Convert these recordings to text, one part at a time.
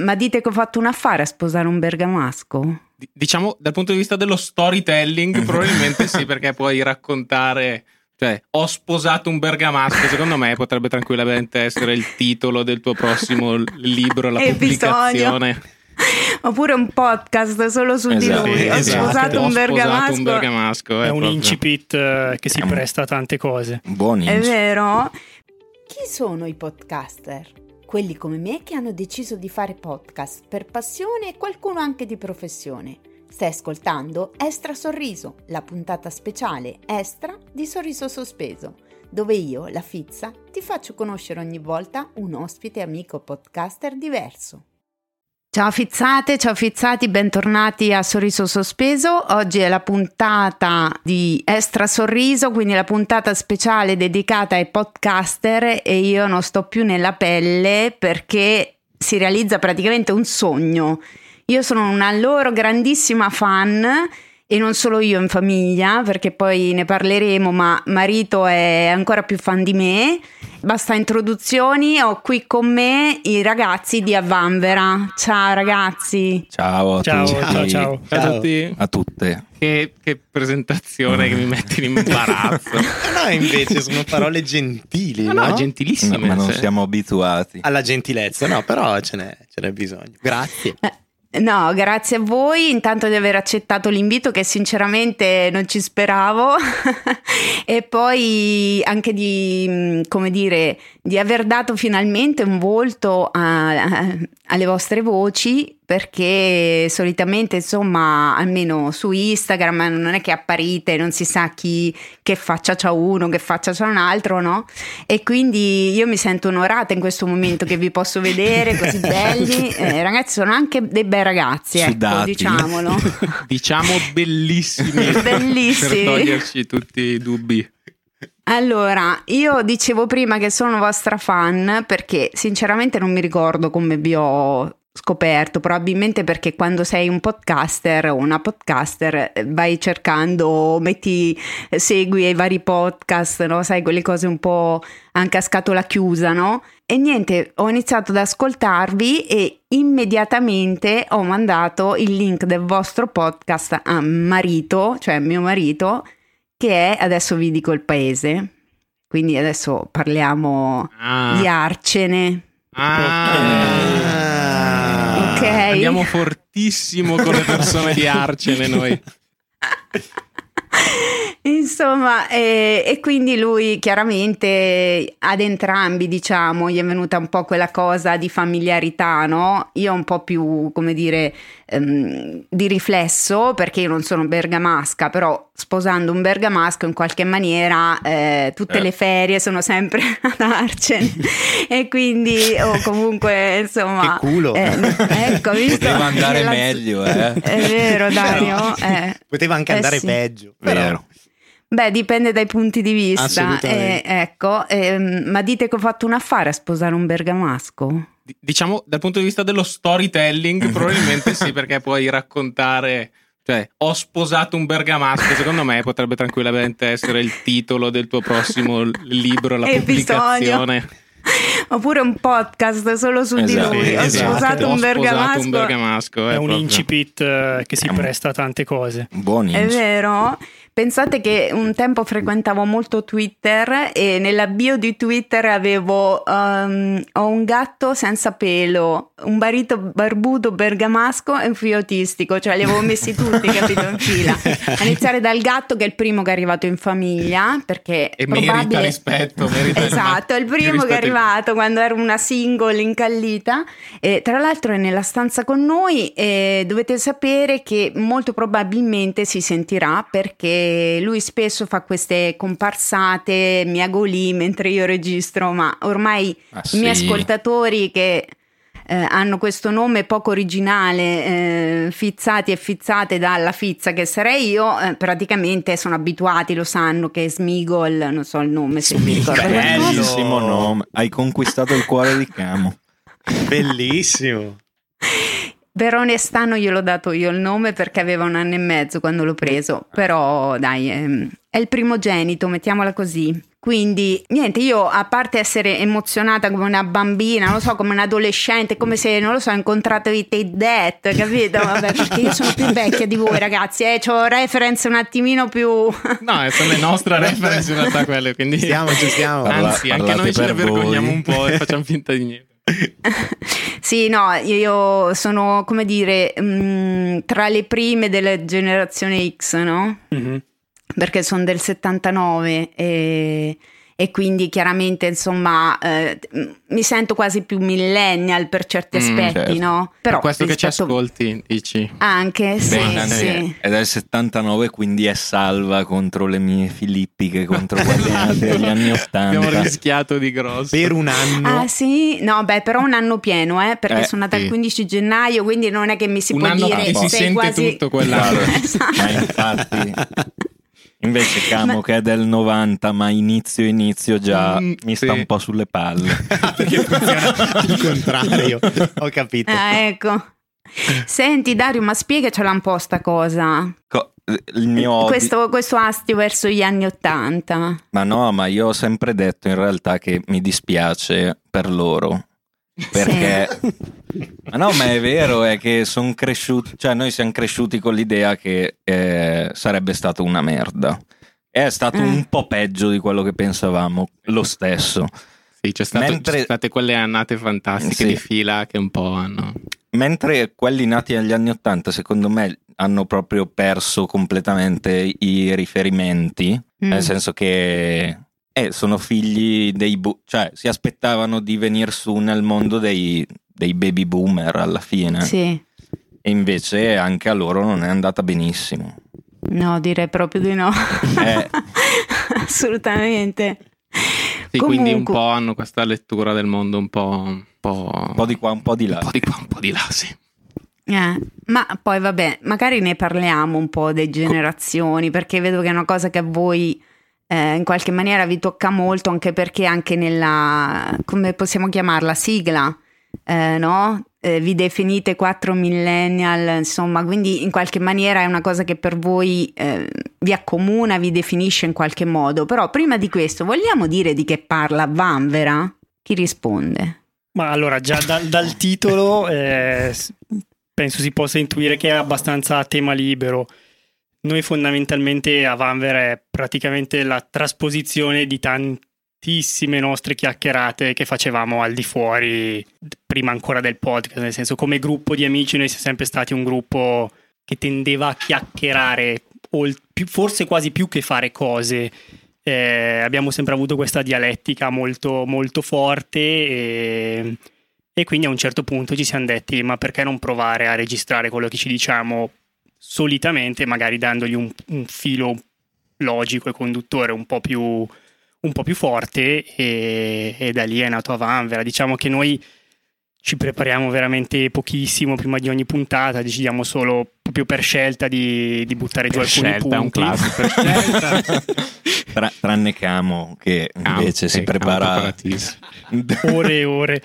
Ma dite che ho fatto un affare a sposare un bergamasco? D- diciamo dal punto di vista dello storytelling, probabilmente sì, perché puoi raccontare. Cioè, ho sposato un bergamasco, secondo me potrebbe tranquillamente essere il titolo del tuo prossimo libro, la pubblicazione. Oppure un podcast solo su Esatto, di lui. Ho esatto. sposato Ho un sposato bergamasco. un bergamasco, È eh, un proprio. incipit eh, che si presta a tante cose. Buon È inizio. vero? Chi sono i podcaster? Quelli come me che hanno deciso di fare podcast per passione e qualcuno anche di professione. Stai ascoltando Estra Sorriso, la puntata speciale Estra di Sorriso Sospeso, dove io, la Fizza, ti faccio conoscere ogni volta un ospite amico podcaster diverso. Ciao fizzate, ciao fizzati, bentornati a Sorriso Sospeso. Oggi è la puntata di Extra Sorriso, quindi la puntata speciale dedicata ai podcaster e io non sto più nella pelle perché si realizza praticamente un sogno. Io sono una loro grandissima fan e non solo io in famiglia, perché poi ne parleremo, ma marito è ancora più fan di me. Basta introduzioni, ho qui con me i ragazzi di Avvanvera. Ciao ragazzi. Ciao a Ciao, tutti. ciao, ciao. Ciao a tutti. A tutte. Che, che presentazione che mi metti in imbarazzo. No, invece sono parole gentili, No, no? no, gentilissime. Ma non cioè. siamo abituati. Alla gentilezza, no, però ce n'è, ce n'è bisogno. Grazie. No, grazie a voi intanto di aver accettato l'invito che sinceramente non ci speravo. E poi anche di, mh, come dire, di aver dato finalmente un volto a- a- alle vostre voci perché solitamente insomma almeno su Instagram non è che apparite, non si sa chi che faccia c'ha uno, che faccia c'ha un altro, no? E quindi io mi sento onorata in questo momento che vi posso vedere così belli. Eh, ragazzi, sono anche dei bei ragazzi, ecco, diciamolo. Diciamo bellissimi. Bellissimi. Per toglierci tutti i dubbi. Allora, io dicevo prima che sono vostra fan perché sinceramente non mi ricordo come vi ho scoperto, probabilmente perché quando sei un podcaster o una podcaster eh, vai cercando, metti, eh, segui i vari podcast, no? sai quelle cose un po' anche a scatola chiusa, no? E niente, ho iniziato ad ascoltarvi e immediatamente ho mandato il link del vostro podcast a marito, cioè mio marito, che è, adesso vi dico il paese, quindi adesso parliamo Ah. di Arcene. Ah. Ok. Andiamo fortissimo con le persone di Arcene noi. Insomma, eh, e quindi lui chiaramente ad entrambi, diciamo, gli è venuta un po' quella cosa di familiarità, no? Io un po' più, come dire, ehm, di riflesso, perché io non sono bergamasca, però sposando un bergamasco in qualche maniera eh, tutte Eh. le ferie sono sempre ad Arcen e quindi, o comunque, insomma... Che culo. eh, ecco, visto? Poteva andare La- meglio, eh. È vero, Dario. eh. Poteva anche Eh, andare sì. peggio. però- Vero. Beh, dipende dai punti di vista. Eh, ecco, ehm, ma dite che ho fatto un affare a sposare un bergamasco? D- Diciamo dal punto di vista dello storytelling, probabilmente sì, perché puoi raccontare. Cioè, ho sposato un bergamasco, secondo me potrebbe tranquillamente essere il titolo del tuo prossimo libro, la Episodio. pubblicazione. Oppure un podcast solo su di Esatto, lui. Ho esatto. sposato Ho un sposato bergamasco. un bergamasco. È eh, un proprio. incipit eh, che si presta a tante cose. Buon È inizio. vero? Pensate che un tempo frequentavo molto Twitter e nella bio di Twitter avevo um, ho un gatto senza pelo, un barito barbuto bergamasco e un figlio autistico, cioè li avevo messi tutti, capito, in fila. A iniziare dal gatto che è il primo che è arrivato in famiglia, perché E merita probabile- rispetto. Merita Esatto, è il primo che è arrivato quando ero una single incallita. E tra l'altro è nella stanza con noi e dovete sapere che molto probabilmente si sentirà perché lui spesso fa queste comparsate, mi agolì mentre io registro, ma ormai Ah, i miei sì. ascoltatori che eh, hanno questo nome poco originale, eh, fizzati e fizzate dalla fizza che sarei io, eh, praticamente sono abituati, lo sanno che Smigol, non so il nome se mi ricordo. Bellissimo nome. Hai conquistato il cuore di Camo. Bellissimo. Per onestà non gliel'ho dato io il nome perché aveva un anno e mezzo quando l'ho preso, però dai, ehm, è il primogenito, mettiamola così. Quindi, niente, io a parte essere emozionata come una bambina, non lo so, come un adolescente, come se, non lo so, incontrato i Tate Death, capito? Vabbè, perché io sono più vecchia di voi, ragazzi, eh, ho reference un attimino più... No, sono le nostre reference in realtà quelle, quindi... Stiamo, ci stiamo. Parla- Anzi, anche parlate noi ce ne per voi. vergogniamo un po' e facciamo finta di niente. Sì, no, io sono, come dire, mh, tra le prime della generazione X, no? Mhm. perché sono del 79 e, e quindi chiaramente insomma eh, mi sento quasi più millennial per certi Mm, aspetti, certo. no? Però per questo che ci rispetto- ascolti, dici... Anche, sì, Beh, sì. sì, È del 79, quindi è salva contro le mie filippiche, contro quelle degli anni Abbiamo 80. rischiato di grosso. Per un anno. Ah sì? No, beh, però un anno pieno, eh, perché Eh, sono nata sì. il 15 gennaio, quindi non è che mi si Un può anno dire che si sente quasi... tutto quell'anno. Esatto. Ma infatti, invece Camo che è del 90, ma inizio inizio già Mm, mi sta sì. un po' sulle palle. Perché funziona al contrario. Ho capito. Ah, ecco. Senti Dario, ma spiegacela un po' sta cosa. Co- il mio Questo, questo astio verso gli anni Ottanta. Ma no, ma io ho sempre detto in realtà che mi dispiace per loro. Perché, ma no, ma è vero, è che sono cresciuti, cioè noi siamo cresciuti con l'idea che eh, sarebbe stato una merda. È stato Eh. un po' peggio di quello che pensavamo, lo stesso. Sì, c'è stato, Mentre- sono state quelle annate fantastiche Sì. di fila che un po' hanno... Mentre quelli nati negli anni Ottanta, secondo me, hanno proprio perso completamente i riferimenti, Mm. nel senso che eh, sono figli dei... bu- cioè si aspettavano di venire su nel mondo dei, dei baby boomer alla fine. Sì, E invece anche a loro non è andata benissimo. no, direi proprio di no. Eh. Assolutamente. Sì, quindi un Comunque- po' hanno questa lettura del mondo un po'... Un po', Un po' di qua, un po' di là. un po' di qua, un po' di là, sì. Eh, ma poi vabbè, magari ne parliamo un po' delle generazioni, perché vedo che è una cosa che a voi eh, in qualche maniera vi tocca molto, anche perché anche nella, come possiamo chiamarla, sigla, eh, no? Eh, vi definite quattro millennial, insomma, quindi in qualche maniera è una cosa che per voi eh, vi accomuna, vi definisce in qualche modo. Però prima di questo, vogliamo dire di che parla Vanvera? Chi risponde? Ma allora, già dal, dal titolo eh, penso si possa intuire che è abbastanza tema libero. Noi fondamentalmente a Vanver è praticamente la trasposizione di tantissime nostre chiacchierate che facevamo al di fuori, prima ancora del podcast, nel senso come gruppo di amici noi siamo sempre stati un gruppo che tendeva a chiacchierare, forse quasi più che fare cose. Eh, abbiamo sempre avuto questa dialettica molto, molto forte e, e quindi a un certo punto ci siamo detti ma perché non provare a registrare quello che ci diciamo solitamente, magari dandogli un, un filo logico e conduttore un po' più, un po' più forte e, e da lì è nato Avanvera. Diciamo che noi ci prepariamo veramente pochissimo prima di ogni puntata, decidiamo solo proprio per scelta di, di buttare giù Per alcuni scelta, è un punti. classico, per scelta. Tra- tranne Camo che Camo, invece si sì, Camo prepara... ore e ore.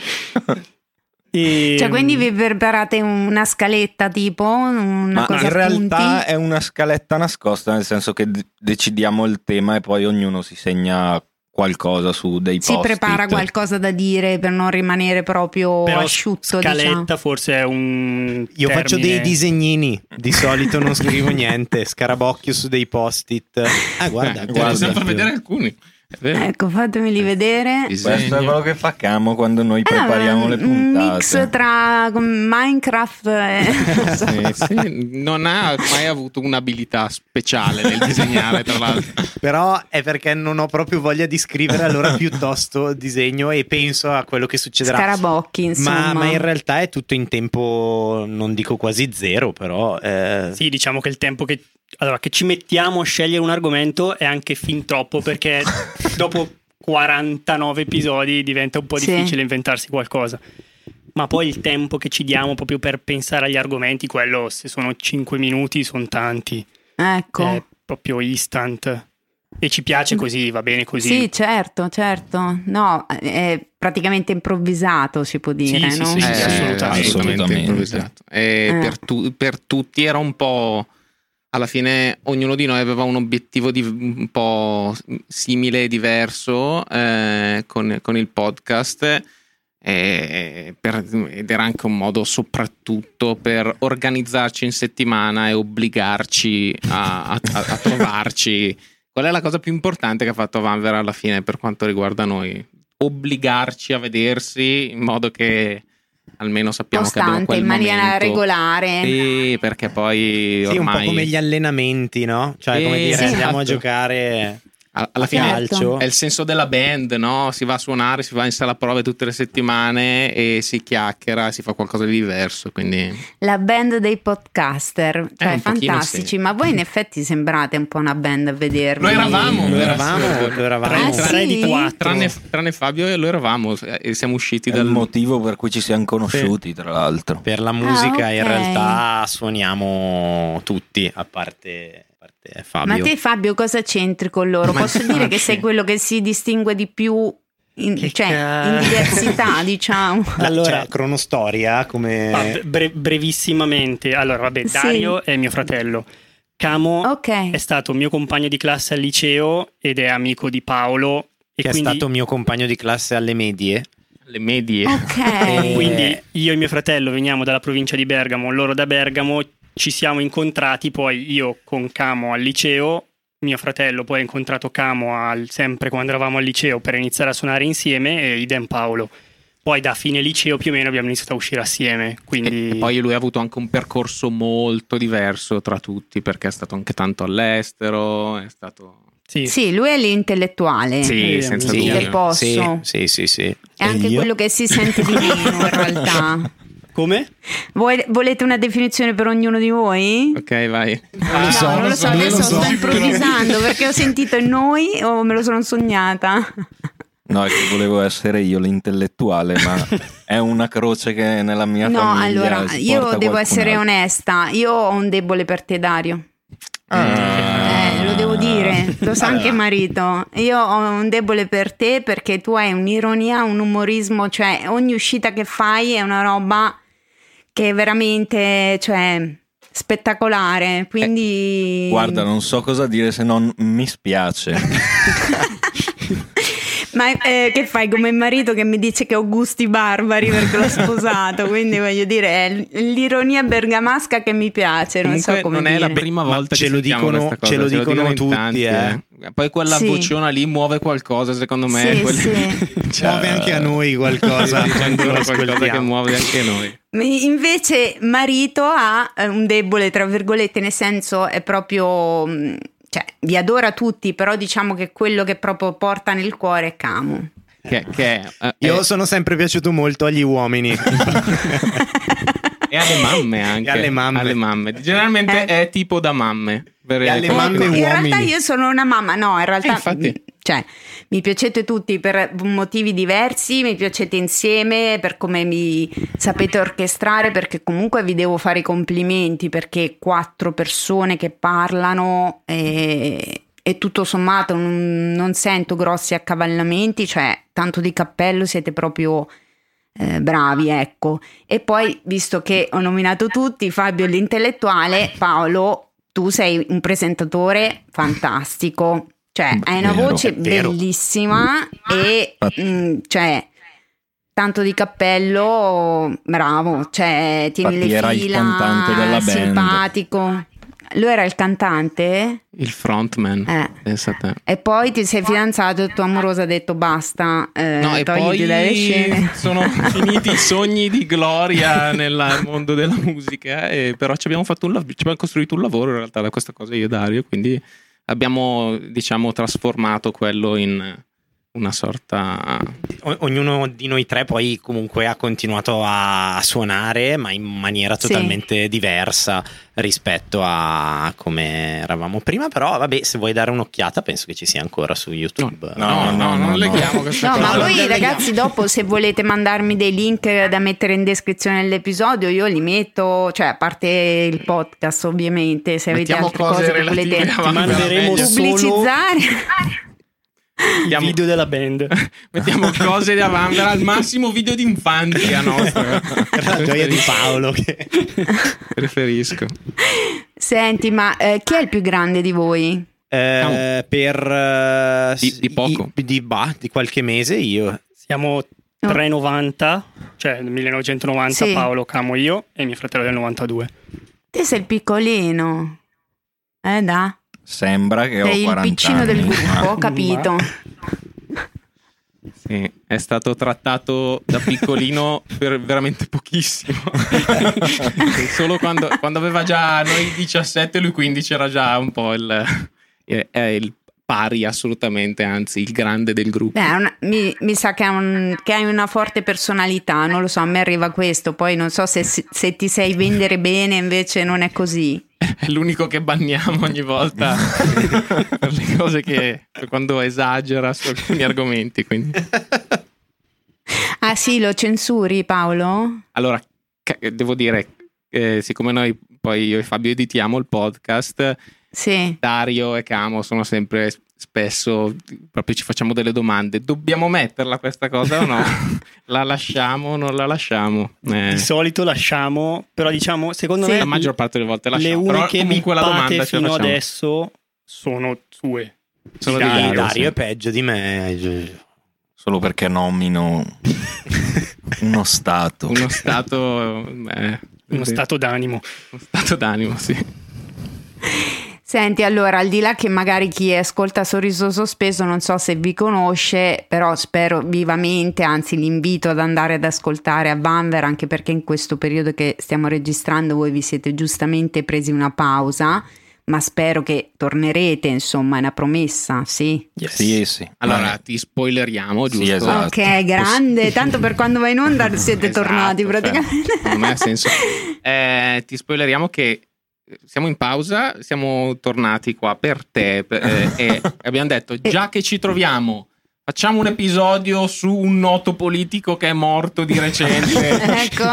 E, Cioè, quindi vi preparate una scaletta tipo, una Ma cosa in realtà punti? è una scaletta nascosta, nel senso che d- decidiamo il tema e poi ognuno si segna qualcosa su dei Si post-it. prepara qualcosa da dire per non rimanere proprio però asciutto, scaletta diciamo. forse è un Io faccio dei disegnini, di solito non scrivo niente, scarabocchio su dei post-it. Ah, guarda, Eh, guarda. possiamo far vedere alcuni. Ecco, fatemeli vedere. Questo è Disegno. quello che facciamo quando noi Ah, prepariamo le un puntate. mix tra Minecraft e... Sì, sì, non ha mai avuto un'abilità speciale nel disegnare, tra l'altro. Però è perché non ho proprio voglia di scrivere, allora piuttosto disegno e penso a quello che succederà. Scarabocchi, insomma. Ma, ma in realtà è tutto in tempo, non dico quasi zero, però... eh, Sì, diciamo che il tempo che, allora, che ci mettiamo a scegliere un argomento è anche fin troppo perché dopo 49 episodi diventa un po' Sì. difficile inventarsi qualcosa. Ma poi il tempo che ci diamo proprio per pensare agli argomenti, quello se sono 5 minuti sono tanti, Ecco. è proprio instant. E ci piace così, va bene così. Sì, certo, certo. No, è praticamente improvvisato, si può dire, Sì, no? sì, sì, Eh, assolutamente. assolutamente Assolutamente. improvvisato. E Eh. per, tu- per tutti era un po'. Alla fine ognuno di noi aveva un obiettivo un po' simile e diverso eh, con, con, il podcast e per, ed era anche un modo soprattutto per organizzarci in settimana e obbligarci a, a, a, a trovarci. Qual è la cosa più importante che ha fatto Vanver alla fine per quanto riguarda noi? Obbligarci a vedersi in modo che almeno sappiamo Costante, che abbiamo quel in maniera momento. regolare. Sì, perché poi Sì, un ormai po' come gli allenamenti, no? Cioè, come dire, sì. andiamo a esatto. giocare alla fine calcio. è il senso della band, no? Si va a suonare, si va in sala prove tutte le settimane e si chiacchiera, si fa qualcosa di diverso, quindi La band dei podcaster, cioè un pochino fantastici, sì. ma voi in effetti sembrate un po' una band a vedervi. Lo eravamo, Lo per eravamo, lo eravamo. Ah, sì? Tranne, tranne Fabio e lo eravamo eh, e siamo usciti È il dal motivo per cui ci siamo conosciuti, tra l'altro. Per la musica Ah, ok. in realtà suoniamo tutti, a parte Fabio. Ma te Fabio cosa c'entri con loro? Ma Posso dire che infatti. sei quello che si distingue di più in, cioè, ca- in diversità, diciamo. La- Allora- cioè, cronostoria come... Ah, bre- brevissimamente. Allora, vabbè, Sì. Dario è mio fratello. Camo Ok. è stato mio compagno di classe al liceo ed è amico di Paolo. E che quindi, è stato mio compagno di classe alle medie. le medie. Ok. Eh, quindi io e mio fratello veniamo dalla provincia di Bergamo, loro da Bergamo, ci siamo incontrati, poi io con Camo al liceo, mio fratello poi ha incontrato Camo al- sempre quando eravamo al liceo per iniziare a suonare insieme e idem Paolo. Poi da fine liceo più o meno abbiamo iniziato a uscire assieme, quindi... E poi lui ha avuto anche un percorso molto diverso tra tutti perché è stato anche tanto all'estero, è stato... sì. Sì, lui è l'intellettuale. Sì, senza sì, dubbio. del posto. Sì, sì, sì. sì. È anche E io? quello che si sente di meno in realtà. Come? Voi- volete una definizione per ognuno di voi? Ok, vai. no, so, non lo so, non lo adesso so. sto improvvisando perché ho sentito noi o me lo sono sognata. No, è che volevo essere io l'intellettuale, ma è una croce che nella mia No, famiglia allora, si io devo qualcun essere altro. onesta, io ho un debole per te Dario. Ah. Eh, lo devo dire, lo sa anche marito. Io ho un debole per te perché tu hai un'ironia, un umorismo, cioè ogni uscita che fai è una roba che è veramente, cioè, spettacolare. Quindi... Guarda, non so cosa dire se non mi spiace. Ma eh, che fai come marito che mi dice che ho gusti barbari perché l'ho sposato? Quindi voglio dire, è l'ironia bergamasca che mi piace. Non Comunque so come non è dire. la prima Ma volta ce che lo sentiamo dicono- cosa, ce lo dicono in tutti, tanti, eh. Poi quella Sì. vociona lì muove qualcosa, secondo me. Sì, Quelli- sì. Cioè, Muove anche a noi qualcosa C'è lo ancora qualcosa che muove anche noi. Invece marito ha eh, un debole, tra virgolette, nel senso è proprio... Cioè, vi adora tutti, però diciamo che quello che proprio porta nel cuore è Camu. Che, che è, eh, Io è- sono sempre piaciuto molto agli uomini. e alle mamme anche. E alle mamme. Generalmente Eh. è tipo da mamme. Per- E alle mamme in realtà uomini. io sono una mamma, no, in realtà Eh, infatti. Cioè, mi piacete tutti per motivi diversi, mi piacete insieme per come mi sapete orchestrare, perché comunque vi devo fare i complimenti, perché quattro persone che parlano e, e tutto sommato non, non sento grossi accavallamenti, cioè tanto di cappello siete proprio... eh, bravi, ecco. E poi, visto che ho nominato tutti, Fabio l'intellettuale, Paolo, tu sei un presentatore fantastico. Cioè, hai una Vero, voce bellissima e mm, cioè tanto di cappello, bravo, cioè tieni Infatti le era il fila, cantante della band. simpatico. Lui era il cantante? Il frontman. Eh. Pensa a te. E poi ti sei fidanzato e il tuo amoroso ha detto basta, eh, No, e togliti dalle poi scene. sono finiti i sogni di gloria nel mondo della musica, e però ci abbiamo, fatto un ci abbiamo costruito un lavoro in realtà da questa cosa io e Dario, quindi abbiamo diciamo trasformato quello in una sorta... O- ognuno di noi tre poi comunque ha continuato a suonare, ma in maniera Sì. totalmente diversa rispetto a come eravamo prima. Però, vabbè, se vuoi dare un'occhiata, penso che ci sia ancora su YouTube. No, no, no, non no. leghiamo questa No, cosa. ma voi ragazzi, dopo se volete mandarmi dei link da mettere in descrizione dell'episodio, io li metto, cioè a parte il podcast ovviamente, se avete Mettiamo altre cose cose che volete manderemo solo pubblicizzare. il Mettiamo- video della band. Mettiamo cose da Vanvera al massimo video di infanzia nostra. La gioia di Paolo. Che... Preferisco. Senti, ma eh, chi è il più grande di voi? Eh, per eh, Di- di poco. i- di, bah, di qualche mese io. Siamo 390, cioè nel 1990 Sì. Paolo, Camo io e mio fratello del 92. Te sei il piccolino. Eh da, Sembra che ho sei il 40 piccino del anni, gruppo, ho capito. Sì, è stato trattato da piccolino per veramente pochissimo. Solo quando, quando aveva già noi 17 e lui 15 era già un po' il, il pari assolutamente, anzi il grande del gruppo. Beh, una- mi, mi sa che, un- che hai una forte personalità, non lo so, a me arriva questo, poi non so se, se ti sai vendere bene, invece non è così. È l'unico che banniamo ogni volta per le cose che quando esagera su alcuni argomenti. Quindi. Ah sì, lo censuri Paolo? Allora, devo dire, eh, siccome noi poi io e Fabio editiamo il podcast, Sì. Dario e Camo sono sempre spesso proprio ci facciamo delle domande. Dobbiamo metterla questa cosa o no? la lasciamo o non la lasciamo? Eh, Di solito lasciamo, però diciamo, secondo Sì. me la maggior parte delle volte le lasciamo. Però uniche comunque la domanda fino adesso sono sue. Sono Dario, Dario, Dario sì. è peggio di me. Solo perché nomino uno stato. Uno stato... eh, Uno sì. stato d'animo. Uno stato d'animo, sì. Senti, allora, al di là che magari chi ascolta Sorriso Sospeso non so se vi conosce, però spero vivamente, anzi l'invito ad andare ad ascoltare a Vanver, anche perché in questo periodo che stiamo registrando voi vi siete giustamente presi una pausa, ma spero che tornerete, insomma, è una promessa, sì? Yes. Sì, sì. Allora, Ma- ti spoileriamo, Sì, giusto? esatto. Ok, grande, tanto per quando vai in onda siete Esatto, tornati cioè, praticamente. secondo me ha senso. Eh, ti spoileriamo che siamo in pausa, siamo tornati qua per te eh, e abbiamo detto già che ci troviamo, facciamo un episodio su un noto politico che è morto di recente, ecco,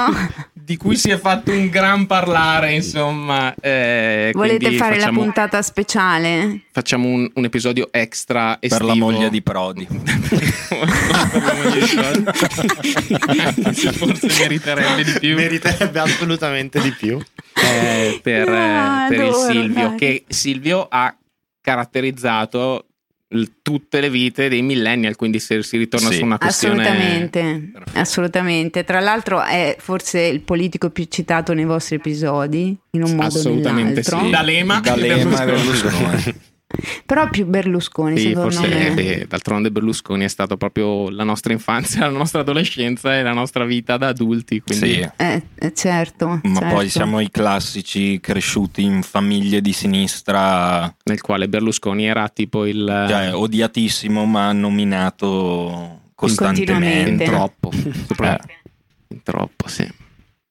di cui si è fatto un gran parlare, insomma. eh, volete fare la facciamo, puntata speciale? Facciamo un, un episodio extra Per estivo. la moglie di Prodi. per la moglie di Prodi. Forse meriterebbe di più. Meriterebbe assolutamente di più. eh, per, Ah, per il Silvio, dai. che Silvio ha caratterizzato tutte le vite dei millennial, quindi se si ritorna Sì. su una questione... Assolutamente, assolutamente. Tra l'altro è forse il politico più citato nei vostri episodi, in un modo o Assolutamente nell'altro. sì. D'Alema, D'Alema e. Berlusconi. Però più Berlusconi, Sì, secondo forse me. beh, d'altronde Berlusconi è stato proprio la nostra infanzia, la nostra adolescenza e la nostra vita da adulti. Quindi Sì. Eh, eh, certo. Ma certo. poi siamo i classici cresciuti in famiglie di sinistra, nel quale Berlusconi era tipo il cioè, odiatissimo ma nominato costantemente. troppo, Eh. in troppo, sì.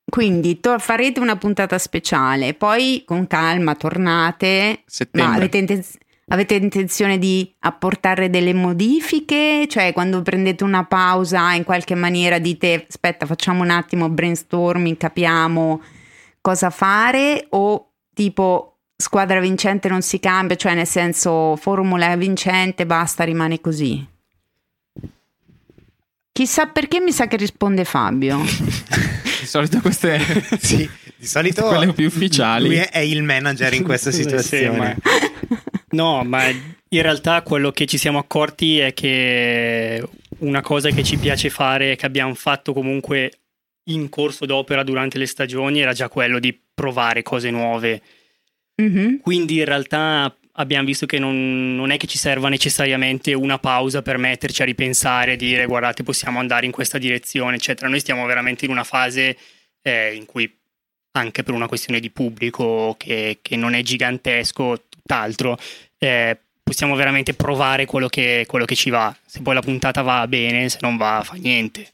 Quindi to- farete una puntata speciale, poi con calma tornate. Settembre. Ma avete, intenz- avete intenzione di apportare delle modifiche? Cioè, quando prendete una pausa, in qualche maniera dite: aspetta, facciamo un attimo brainstorming, capiamo cosa fare? O tipo squadra vincente non si cambia, cioè nel senso formula vincente, basta, rimane così. Chissà perché mi sa che risponde Fabio. Di solito queste Sì, di solito Quelle più ufficiali. Lui è, è il manager in questa Sì, situazione. No, ma in realtà quello che ci siamo accorti è che una cosa che ci piace fare e che abbiamo fatto comunque in corso d'opera durante le stagioni era già quello di provare cose nuove. Mhm. Quindi in realtà abbiamo visto che non, non è che ci serva necessariamente una pausa per metterci a ripensare e dire guardate possiamo andare in questa direzione, eccetera. Noi stiamo veramente in una fase eh, in cui anche per una questione di pubblico che, che non è gigantesco, tutt'altro, eh, possiamo veramente provare quello che, quello che ci va. Se poi la puntata va bene, se non va fa niente.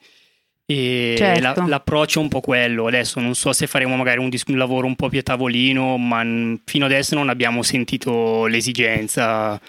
E Certo. la- l'approccio è un po' quello. Adesso non so se faremo magari un, un lavoro un po' più a tavolino, ma n- fino adesso non abbiamo sentito l'esigenza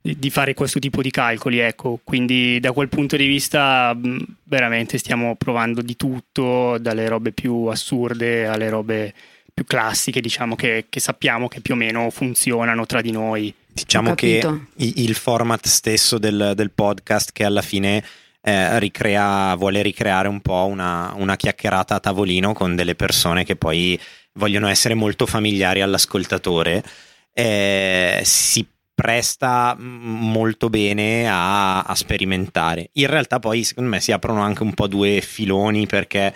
di di fare questo tipo di calcoli. Ecco. Quindi da quel punto di vista mh, veramente stiamo provando di tutto, dalle robe più assurde alle robe più classiche, diciamo che, che sappiamo che più o meno funzionano tra di noi. Diciamo che il format stesso del, del podcast che alla fine eh, ricrea, vuole ricreare un po' una, una chiacchierata a tavolino con delle persone che poi vogliono essere molto familiari all'ascoltatore, eh, si presta molto bene a, a, sperimentare. In realtà poi secondo me si aprono anche un po' due filoni perché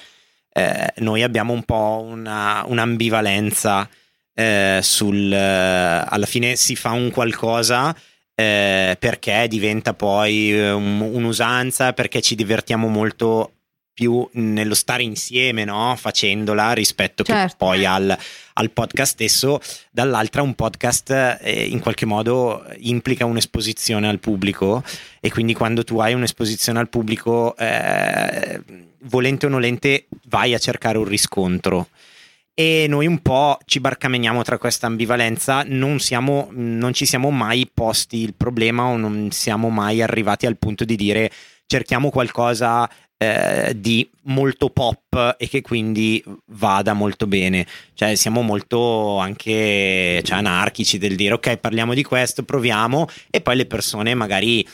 eh, noi abbiamo un po' una, un'ambivalenza eh, sul... alla fine si fa un qualcosa eh, perché diventa poi eh, un, un'usanza, perché ci divertiamo molto più nello stare insieme, no? facendola rispetto certo. poi al, al, podcast stesso. Dall'altra, un podcast eh, in qualche modo implica un'esposizione al pubblico, e quindi quando tu hai un'esposizione al pubblico, eh, volente o nolente, vai a cercare un riscontro e noi un po' ci barcameniamo tra questa ambivalenza, non, siamo, non ci siamo mai posti il problema o non siamo mai arrivati al punto di dire cerchiamo qualcosa eh, di molto pop e che quindi vada molto bene. Cioè, siamo molto anche cioè, anarchici del dire ok, parliamo di questo, proviamo, e poi le persone magari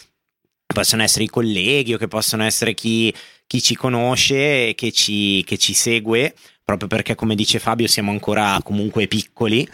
possono essere i colleghi o che possono essere chi, chi ci conosce e che ci, che ci segue proprio perché come dice Fabio siamo ancora comunque piccoli.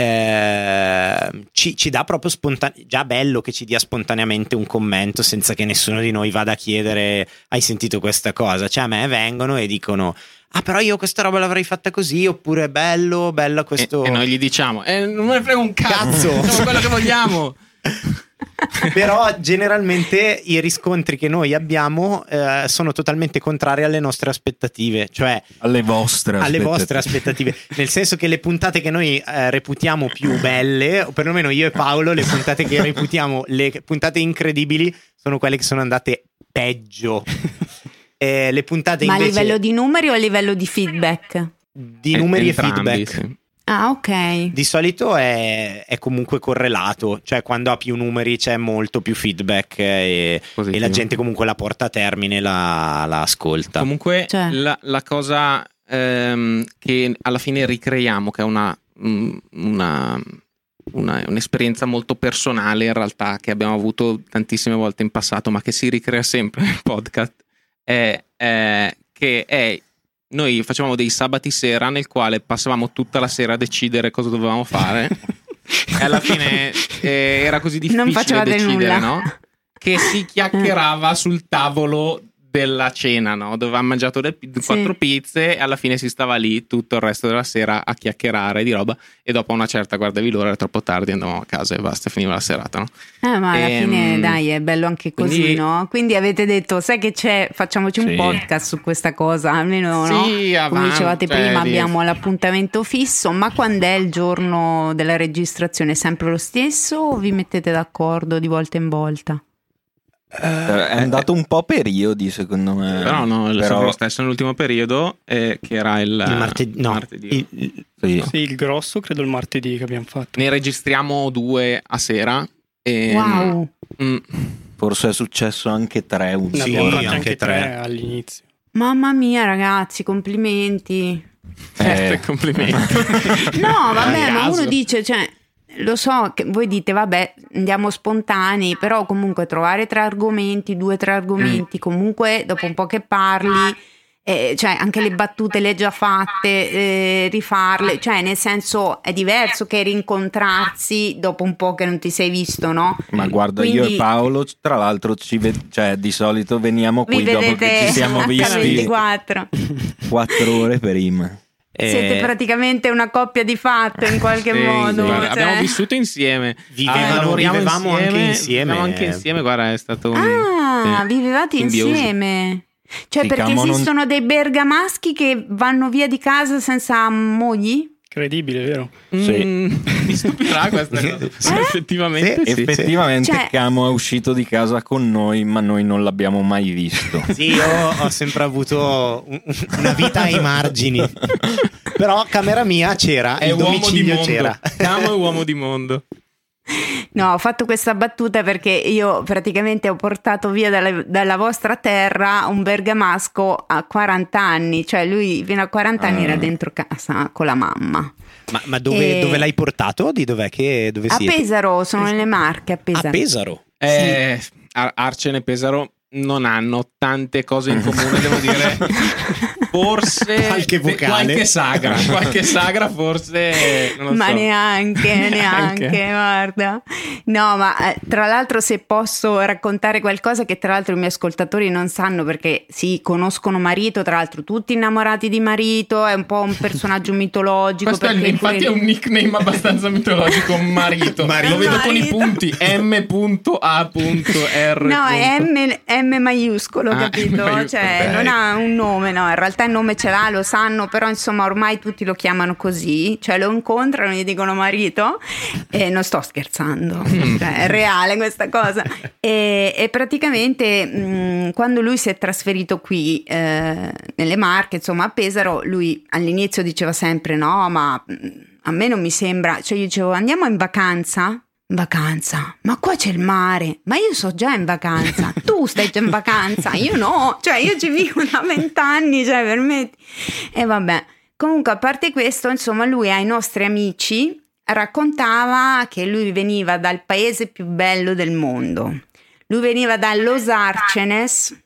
Eh, ci, ci, dà proprio spontaneamente già bello che ci dia spontaneamente un commento senza che nessuno di noi vada a chiedere hai sentito questa cosa cioè a me vengono e dicono ah però io questa roba l'avrei fatta così oppure bello bello questo e, e noi gli diciamo eh, non me ne frega un cazzo, cazzo. quello che vogliamo Però generalmente i riscontri che noi abbiamo eh, sono totalmente contrari alle nostre aspettative, cioè alle vostre alle aspettative. vostre aspettative. Nel senso che le puntate che noi eh, reputiamo più belle, o perlomeno io e Paolo, le puntate che reputiamo le puntate incredibili sono quelle che sono andate peggio. Eh, le puntate Ma invece... a livello di numeri o a livello di feedback? Di numeri e feedback. Sì. Ah, ok. Di solito è, è, comunque correlato, cioè quando ha più numeri c'è molto più feedback e, e la gente comunque la porta a termine, la, la ascolta. Comunque cioè. la, la, cosa ehm, che alla fine ricreiamo, che è una, mm, una, una, un'esperienza molto personale in realtà, che abbiamo avuto tantissime volte in passato, ma che si ricrea sempre nel podcast, è, è che è noi facevamo dei sabati sera nel quale passavamo tutta la sera a decidere cosa dovevamo fare. e alla fine eh, era così difficile decidere, nulla. no? Che si chiacchierava sul tavolo della cena, no? Dove avevamo mangiato le, quattro sì. pizze e alla fine si stava lì tutto il resto della sera a chiacchierare di roba e dopo una certa guardavi l'ora, era troppo tardi, andavamo a casa e basta, finiva la serata, no? Eh, ma alla e, fine um, dai, è bello anche così, quindi, no? Quindi avete detto, sai che c'è, facciamoci un sì. podcast su questa cosa, almeno no? Sì, avanti, Come dicevate cioè, prima, abbiamo l'appuntamento fisso, ma quando è il giorno della registrazione? È sempre lo stesso o vi mettete d'accordo di volta in volta? Uh, è andato un po' periodi secondo me però no è però... lo stesso nell'ultimo periodo eh, che era il, il martedì, no, martedì. Il, sì. sì. il grosso credo il martedì che abbiamo fatto ne registriamo due a sera e, wow mm, forse è successo anche tre un sì, anche, anche tre. tre all'inizio mamma mia ragazzi complimenti eh. eh complimenti no vabbè ma uno dice cioè lo so che voi dite, vabbè, andiamo spontanei, però comunque trovare tre argomenti, due o tre argomenti, mm. comunque dopo un po' che parli, eh, cioè anche le battute le già fatte, eh, rifarle, cioè nel senso è diverso che rincontrarsi dopo un po' che non ti sei visto, no? Ma guarda, Quindi, io e Paolo, tra l'altro, ci ved- cioè, di solito veniamo qui dopo che ci siamo visti 24 quattro ore prima. Siete eh, praticamente una coppia di fatto in qualche sì, modo. Cioè. Abbiamo vissuto insieme. Vivevano, ah, vivevamo insieme, anche insieme. anche insieme, guarda, è stato un. Ah, eh, vivevate insieme. Cioè, perché esistono non... dei bergamaschi che vanno via di casa senza mogli? Credibile, vero? Sì. Mm, mi stupirà questa cosa. Sì, eh? Effettivamente, sì, effettivamente cioè... Camo è uscito di casa con noi, ma noi non l'abbiamo mai visto. Sì, io ho sempre avuto una vita ai margini. Però camera mia c'era, è il domicilio c'era. Camo è uomo di mondo. No, ho fatto questa battuta perché io praticamente ho portato via dalla, dalla, vostra terra un bergamasco a 40 anni, cioè lui fino a 40 anni era ah. dentro casa con la mamma. Ma, ma dove, e... dove, l'hai portato? Di dov'è dove a Pesaro, sono nelle Marche a Pesaro. A Pesaro? Eh, sì. Arcene Pesaro non hanno tante cose in comune, devo dire. Forse Qualche vocale. qualche sagra, qualche sagra forse non lo ma so. neanche, neanche, guarda. No, ma eh, tra l'altro se posso raccontare qualcosa che tra l'altro i miei ascoltatori non sanno perché sì, conoscono Marito, tra l'altro tutti innamorati di Marito, è un po' un personaggio mitologico. Questo è infatti poi- è un nickname abbastanza mitologico, Marito. Marito. Lo vedo con i Marito. punti M.A.R. No, è M, M maiuscolo, Ah, capito? M maiuscolo, cioè, ok. non ha un nome, no, in realtà il nome ce l'ha, lo sanno, però insomma ormai tutti lo chiamano così, cioè lo incontrano, gli dicono marito e non sto scherzando, Mm. cioè, è reale questa cosa. E, e praticamente mh, quando lui si è trasferito qui eh, nelle Marche, insomma a Pesaro, lui all'inizio diceva sempre no, ma a me non mi sembra, cioè io dicevo andiamo in vacanza? Vacanza, ma qua c'è il mare, ma io sto già in vacanza, tu stai già in vacanza, io no, cioè io ci vivo da vent'anni, cioè permetti. E vabbè, comunque a parte questo, insomma lui ai nostri amici raccontava che lui veniva dal paese più bello del mondo, lui veniva da Los Arcenes,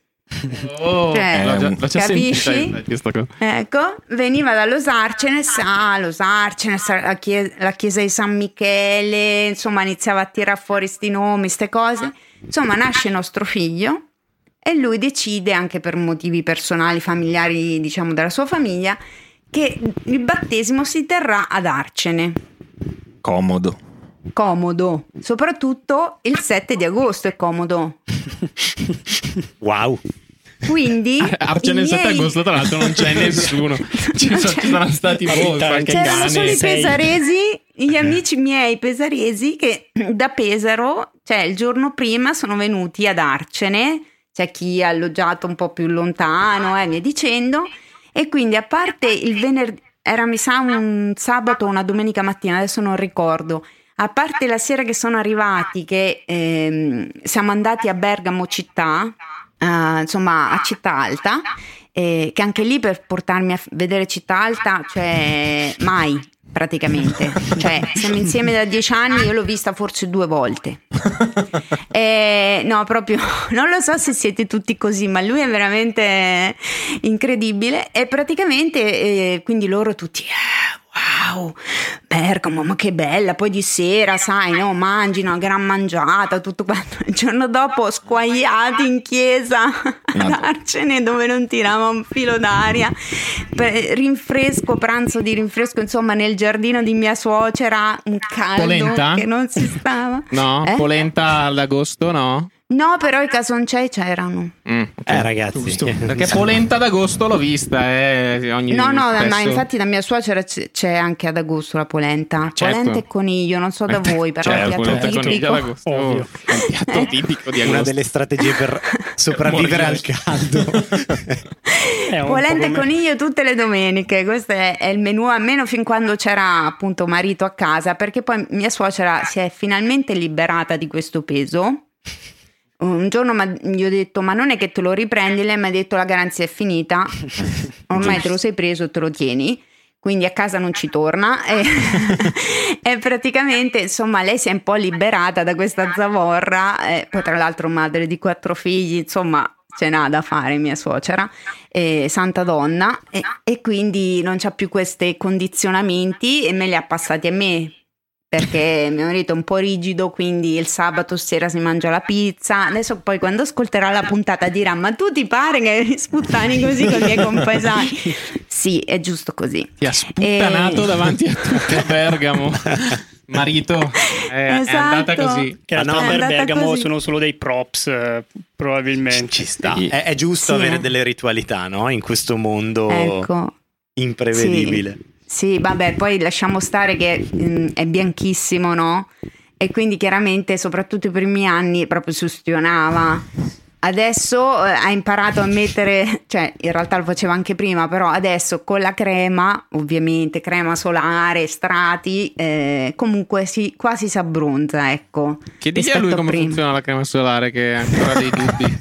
Oh, Cioè, l'ho già, l'ho già capisci? sentita cosa. Ecco, veniva da Los Arcenes, ah, Los Arcenes, la chiesa, la chiesa di San Michele, insomma iniziava a tirare fuori sti nomi, ste cose. Insomma, nasce nostro figlio e lui decide, anche per motivi personali, familiari, diciamo, della sua famiglia, che il battesimo si terrà ad Arcene. Comodo. Comodo, soprattutto il 7 di agosto è comodo. Wow. Quindi Arcene i il 7 miei- agosto, tra l'altro, non c'è nessuno. Ci, Non sono- c'è- ci saranno stati C'erano qualche C'erano solo i pesaresi, gli amici miei pesaresi che da Pesaro, cioè il giorno prima, sono venuti ad Arcene. C'è chi ha alloggiato un po' più lontano e via dicendo. E quindi, a parte il venerdì, era mi sa un sabato o una domenica mattina, adesso non ricordo. A parte la sera che sono arrivati, che ehm, siamo andati a Bergamo città, eh, insomma a Città Alta, eh, che anche lì per portarmi a vedere Città Alta, cioè mai praticamente, cioè siamo insieme da dieci anni, io l'ho vista forse due volte. Eh, no, proprio non lo so se siete tutti così, ma lui è veramente incredibile. E praticamente, eh, quindi loro tutti. "Eh, Wow, Bergamo, ma che bella! Poi di sera, sai, no, mangi una gran mangiata, tutto quanto. Il giorno dopo, squagliati in chiesa ad Arcene, dove non tirava un filo d'aria. Rinfresco, pranzo di rinfresco, insomma, nel giardino di mia suocera, un caldo Polenta? che non si stava. No, Eh? polenta ad agosto, no? No, però i casoncei c'erano. Mm, ok. Eh, ragazzi. Giusto. Perché polenta d'agosto l'ho vista, eh, ogni No, no, spesso- ma infatti da mia suocera c- c'è anche ad agosto la polenta. Certo. Polenta e coniglio, non so da voi, però è Certo, un polenta piatto tipico. agosto. Ovvio. È un piatto tipico di agosto. Una delle strategie per sopravvivere al caldo. È un Polenta e coniglio tutte le domeniche, questo è, è il menù, almeno fin quando c'era appunto marito a casa, perché poi mia suocera si è finalmente liberata di questo peso. Un giorno gli ho detto: Ma non è che te lo riprendi? Lei mi ha detto: La garanzia è finita, ormai te lo sei preso, te lo tieni. Quindi a casa non ci torna e, e praticamente insomma lei si è un po' liberata da questa zavorra, eh, poi tra l'altro madre di quattro figli, insomma ce n'ha da fare mia suocera, eh, santa donna, e, e quindi non c'ha più questi condizionamenti e me li ha passati a me. Perché mio marito è un po' rigido, quindi il sabato sera si mangia la pizza. Adesso poi quando ascolterà la puntata dirà: Ma tu ti pare che sputtani così con i miei compaesani? Sì, è giusto così. Ti ha sputtanato Eh. davanti a tutto Bergamo. Marito, è, è Esatto. andata così. Che no, è per Bergamo così. sono solo dei props, eh, probabilmente. Ci sta. Sì. È, è giusto Sì, avere delle ritualità, no? In questo mondo Ecco. imprevedibile. Sì, vabbè, poi lasciamo stare che mm, è bianchissimo, no? E quindi chiaramente, soprattutto i primi anni, proprio sustionava. Adesso eh, ha imparato a mettere, cioè in realtà lo faceva anche prima, però adesso con la crema, ovviamente crema solare, strati, eh, comunque si, quasi si abbronza, ecco. Chiedi a lui come prima. funziona la crema solare che ha ancora dei dubbi.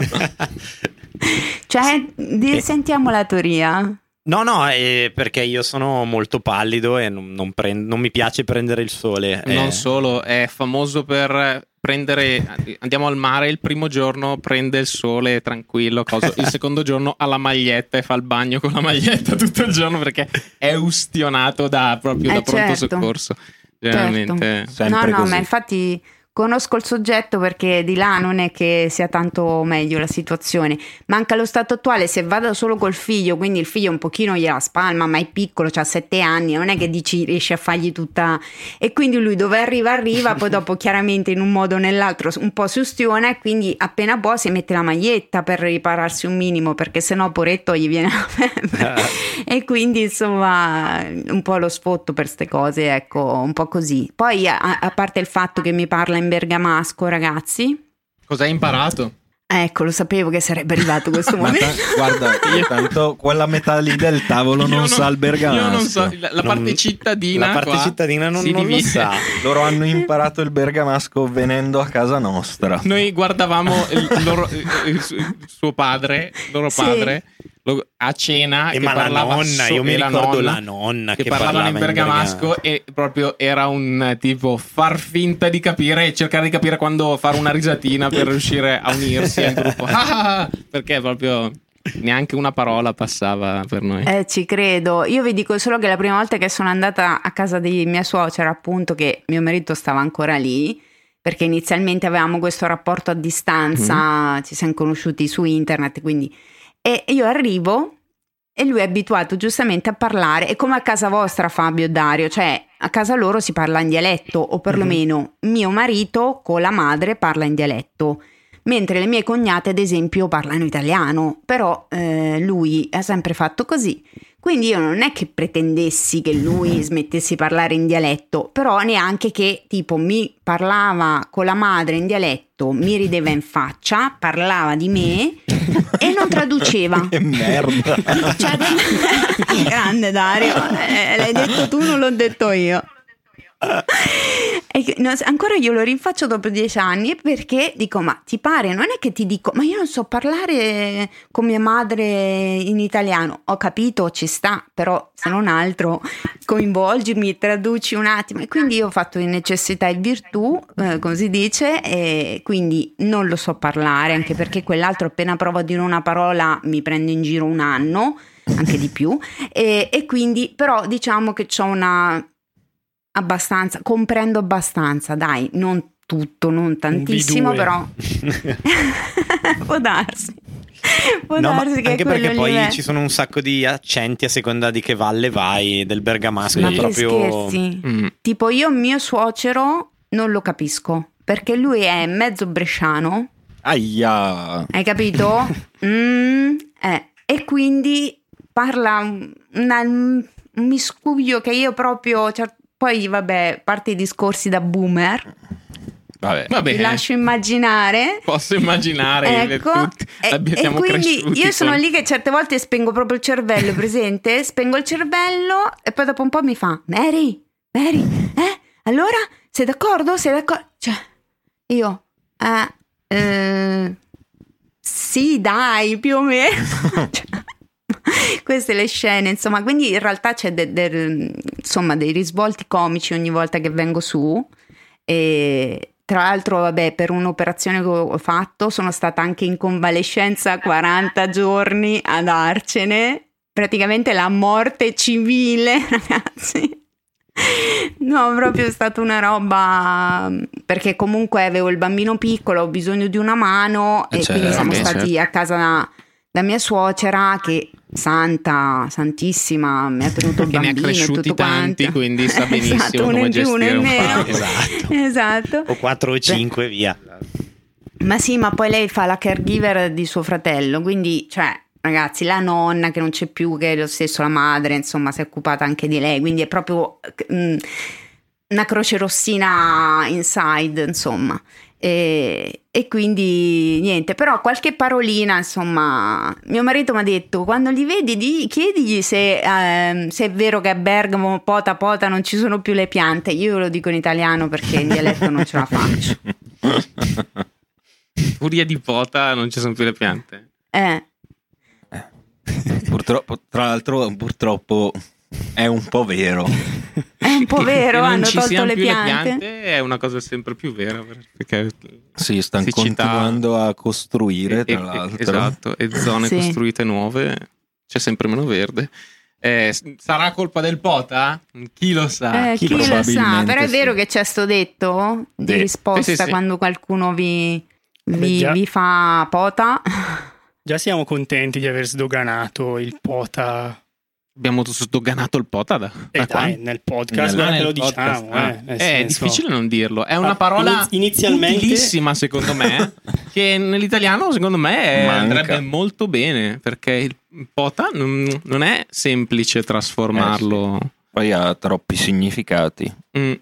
Cioè, di- Eh. sentiamo la teoria. No, no, è perché io sono molto pallido e non, non prend- non mi piace prendere il sole. Non eh. solo, è famoso per prendere, andiamo al mare il primo giorno, prende il sole tranquillo, cosa. il secondo giorno ha la maglietta e fa il bagno con la maglietta tutto il giorno perché è ustionato da, proprio Eh, da pronto certo. soccorso. Generalmente. No, Sempre no, così. ma infatti conosco il soggetto perché di là non è che sia tanto meglio la situazione. Manca lo stato attuale, se vado solo col figlio, quindi il figlio un pochino gliela spalma, ma è piccolo, ha sette anni, non è che dici riesci a fargli tutta... E quindi lui dove arriva arriva, poi dopo chiaramente in un modo o nell'altro un po' si ustiona e quindi appena può si mette la maglietta per ripararsi un minimo, perché sennò poretto gli viene la febbre. e quindi insomma un po' lo sfotto per ste cose, ecco, un po' così. Poi a, a parte il fatto che mi parla in bergamasco, ragazzi, Cosa hai imparato? ecco, lo sapevo che sarebbe arrivato questo momento. ta- guarda, tanto quella metà lì del tavolo non Io sa il bergamasco. Io non so, la, la Non- parte cittadina. la parte qua cittadina non, si non lo sa. Loro hanno imparato il bergamasco venendo a casa nostra. Noi guardavamo il, loro- il su- il suo padre, loro Sì. Lo- a cena. E che ma la parlava nonna, so- io mi e la ricordo nonna la nonna che, che, parlavano in bergamasco e proprio era un tipo far finta di capire e cercare di capire quando fare una risatina per riuscire a unirsi al gruppo. Ah, ah, ah, perché proprio neanche una parola passava per noi. Eh, ci credo. Io vi dico solo che la prima volta che sono andata a casa di mia suocera, appunto, che mio marito stava ancora lì, perché inizialmente avevamo questo rapporto a distanza, ci siamo conosciuti su internet, quindi... E io arrivo e lui è abituato giustamente a parlare, è come a casa vostra Fabio e Dario, cioè a casa loro si parla in dialetto, o perlomeno mio marito con la madre parla in dialetto. Mentre le mie cognate, ad esempio, parlano italiano, però eh, lui ha sempre fatto così. Quindi io non è che pretendessi che lui smettesse di parlare in dialetto, però neanche che tipo mi parlava con la madre in dialetto, mi rideva in faccia, parlava di me e non traduceva. Che merda. Cioè, grande Dario, eh, l'hai detto tu, non l'ho detto io. E no, ancora io lo rinfaccio dopo dieci anni perché dico: Ma ti pare? Non è che ti dico, ma io non so parlare con mia madre in italiano. Ho capito, ci sta, però se non altro coinvolgimi, traduci un attimo. E quindi io ho fatto di necessità e virtù, eh, come si dice, e quindi non lo so parlare, anche perché quell'altro appena provo a dire una parola mi prendo in giro un anno, anche di più. E, e quindi, però, diciamo che ho una abbastanza, comprendo abbastanza, dai, non tutto, non tantissimo, B2. però può darsi. Può No, ma darsi che anche perché poi è- ci sono un sacco di accenti a seconda di che valle vai del bergamasco. Ma proprio scherzi? Mm. Tipo io mio suocero non lo capisco, perché lui è mezzo bresciano, Aia. hai capito? Mm, eh, E quindi parla un, una- un miscuglio che io proprio... cioè, poi vabbè, parte i discorsi da boomer, Vabbè. Va vi bene, lascio immaginare. posso immaginare che Ecco, tutti e, abbi- e siamo quindi io sono con- lì che certe volte spengo proprio il cervello, presente? Spengo il cervello e poi dopo un po' mi fa Mary, Mary, eh? Allora, sei d'accordo? Sei d'accordo? Cioè, io, eh, eh, sì, dai, più o meno. Cioè, Queste le scene, insomma, quindi in realtà c'è de- de- insomma, dei risvolti comici ogni volta che vengo su. E tra l'altro, vabbè, per un'operazione che ho fatto sono stata anche in convalescenza 40 giorni ad Arcene, praticamente la morte civile, ragazzi. No, proprio è stata una roba perché comunque avevo il bambino piccolo, ho bisogno di una mano Eh, e quindi certo, siamo stati a casa da, da mia suocera che santa, santissima, mi ha tenuto il Che ne ha bambino e cresciuti tanti, quanto. quindi sa benissimo esatto, come gestire un meno. Esatto. esatto. O 4 o 5 via. Ma sì, ma poi lei fa la caregiver di suo fratello, quindi, cioè, ragazzi, la nonna che non c'è più, che è lo stesso la madre, insomma, si è occupata anche di lei, quindi è proprio mm, una croce rossina inside, insomma. E, e quindi niente, però qualche parolina, insomma, mio marito mi ha detto quando li vedi di, chiedigli se, ehm, se è vero che a Bergamo, pota pota, non ci sono più le piante. Io lo dico in italiano perché in dialetto non ce la faccio. Furia di pota, non ci sono più le piante. Eh, Purtroppo, tra l'altro, purtroppo È un po' vero. È un po' vero, hanno tolto le più piante. è una cosa sempre più vera perché Sì, stanno continuando a costruire, e- tra e- l'altro. esatto, e zone Sì. costruite nuove c'è sempre meno verde. Eh, sarà colpa del pota? Chi lo sa? Eh, chi chi lo sa, però è vero sì. che c'è sto detto di Sì. risposta Sì, sì, sì. quando qualcuno vi, Beh, vi, già. vi fa pota. Già siamo contenti di aver sdoganato il pota Abbiamo sdoganato il pota da, e da dai, nel podcast, Nel- guarda che lo nel podcast, diciamo. ah. eh, nel è senso- difficile non dirlo. È una Ah, parola iniz- inizialmente- utilissima, secondo me, che nell'italiano, secondo me, Manca. andrebbe molto bene perché il pota non, non è semplice trasformarlo. Poi ha troppi significati. Mm.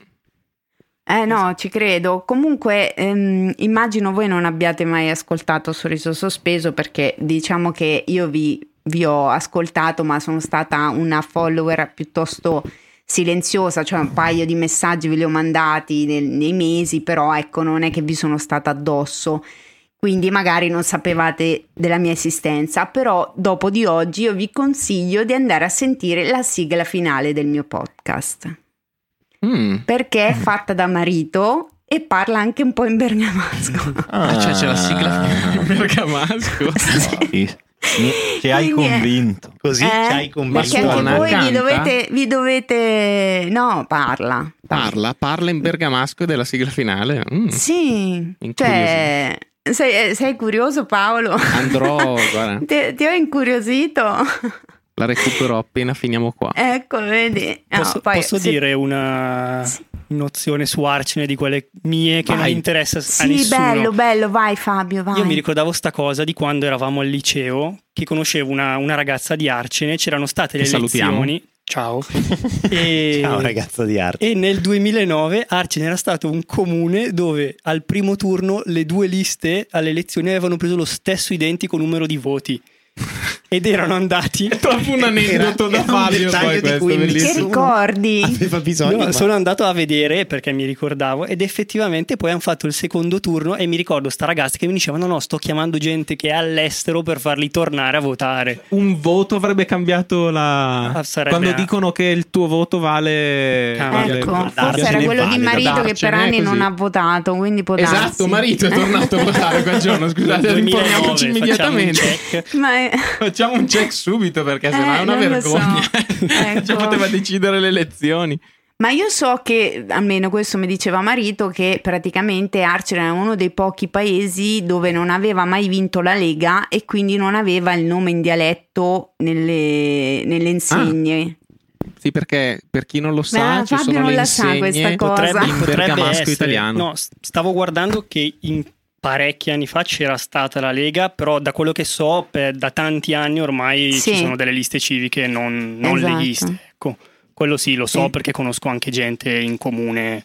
Eh no, ci credo. Comunque ehm, immagino voi non abbiate mai ascoltato Sorriso Sospeso perché diciamo che io vi, vi ho ascoltato ma sono stata una follower piuttosto silenziosa, cioè un paio di messaggi ve li ho mandati nel- nei mesi, però ecco non è che vi sono stata addosso. Quindi magari non sapevate della mia esistenza, però dopo di oggi io vi consiglio di andare a sentire la sigla finale del mio podcast Mm. perché è fatta da marito e parla anche un po' in bergamasco. Ah, cioè c'è la sigla finale in bergamasco. Sì. Mi- Ci hai Quindi convinto. Così Eh, ci hai convinto. Perché anche voi vi dovete, vi dovete... No, parla. Parla, parla in bergamasco della sigla finale. Mm. Sì, cioè... Sei, sei curioso Paolo? Andrò, guarda, Ti, ti ho incuriosito? La recupero appena finiamo qua. ecco, vedi. No, Posso, poi posso se- dire una Sì. nozione su Arcine di quelle mie che non Vai. interessa a Sì, nessuno? bello, bello, vai Fabio, vai. Io mi ricordavo sta cosa di quando eravamo al liceo, che conoscevo una, una ragazza di Arcine, c'erano state le salutiamo. lezioni. Ciao. e, Ciao ragazzo di arte. e nel 2009 Arcine era stato un comune dove al primo turno le due liste alle elezioni avevano preso lo stesso identico numero di voti. Ed erano andati. È troppo un aneddoto da Fabio poi di questo, Che ricordi? Aveva bisogno. No, ma- sono andato a vedere perché mi ricordavo ed effettivamente poi hanno fatto il secondo turno e mi ricordo sta ragazza che mi diceva no no sto chiamando gente che è all'estero per farli tornare a votare Un voto avrebbe cambiato la... Ah, Quando dicono che il tuo voto vale... Ah, vale- Ecco, Darcene forse era quello di vale, marito che per anni non ha votato, quindi può darsi. Esatto, marito è tornato a votare quel giorno, scusate, 2009, informiamoci facciamo un immediatamente. Ma Facciamo un check subito perché sennò Eh, è una non lo so. vergogna. Ecco. Cioè, poteva decidere le elezioni. Ma io so che, almeno questo mi diceva marito, che praticamente Arcer era uno dei pochi paesi dove non aveva mai vinto la Lega e quindi non aveva il nome in dialetto nelle, nelle insegne. Sì, perché per chi non lo sa, Ah, ci Fabio sono non le la sa questa cosa. potrebbe, in potrebbe bergamasco essere. italiano. No, stavo guardando che in parecchi anni fa c'era stata la Lega, però da quello che so per- da tanti anni ormai Sì. ci sono delle liste civiche non, non Esatto. leghiste. Ecco, quello sì, lo so Sì. perché conosco anche gente in comune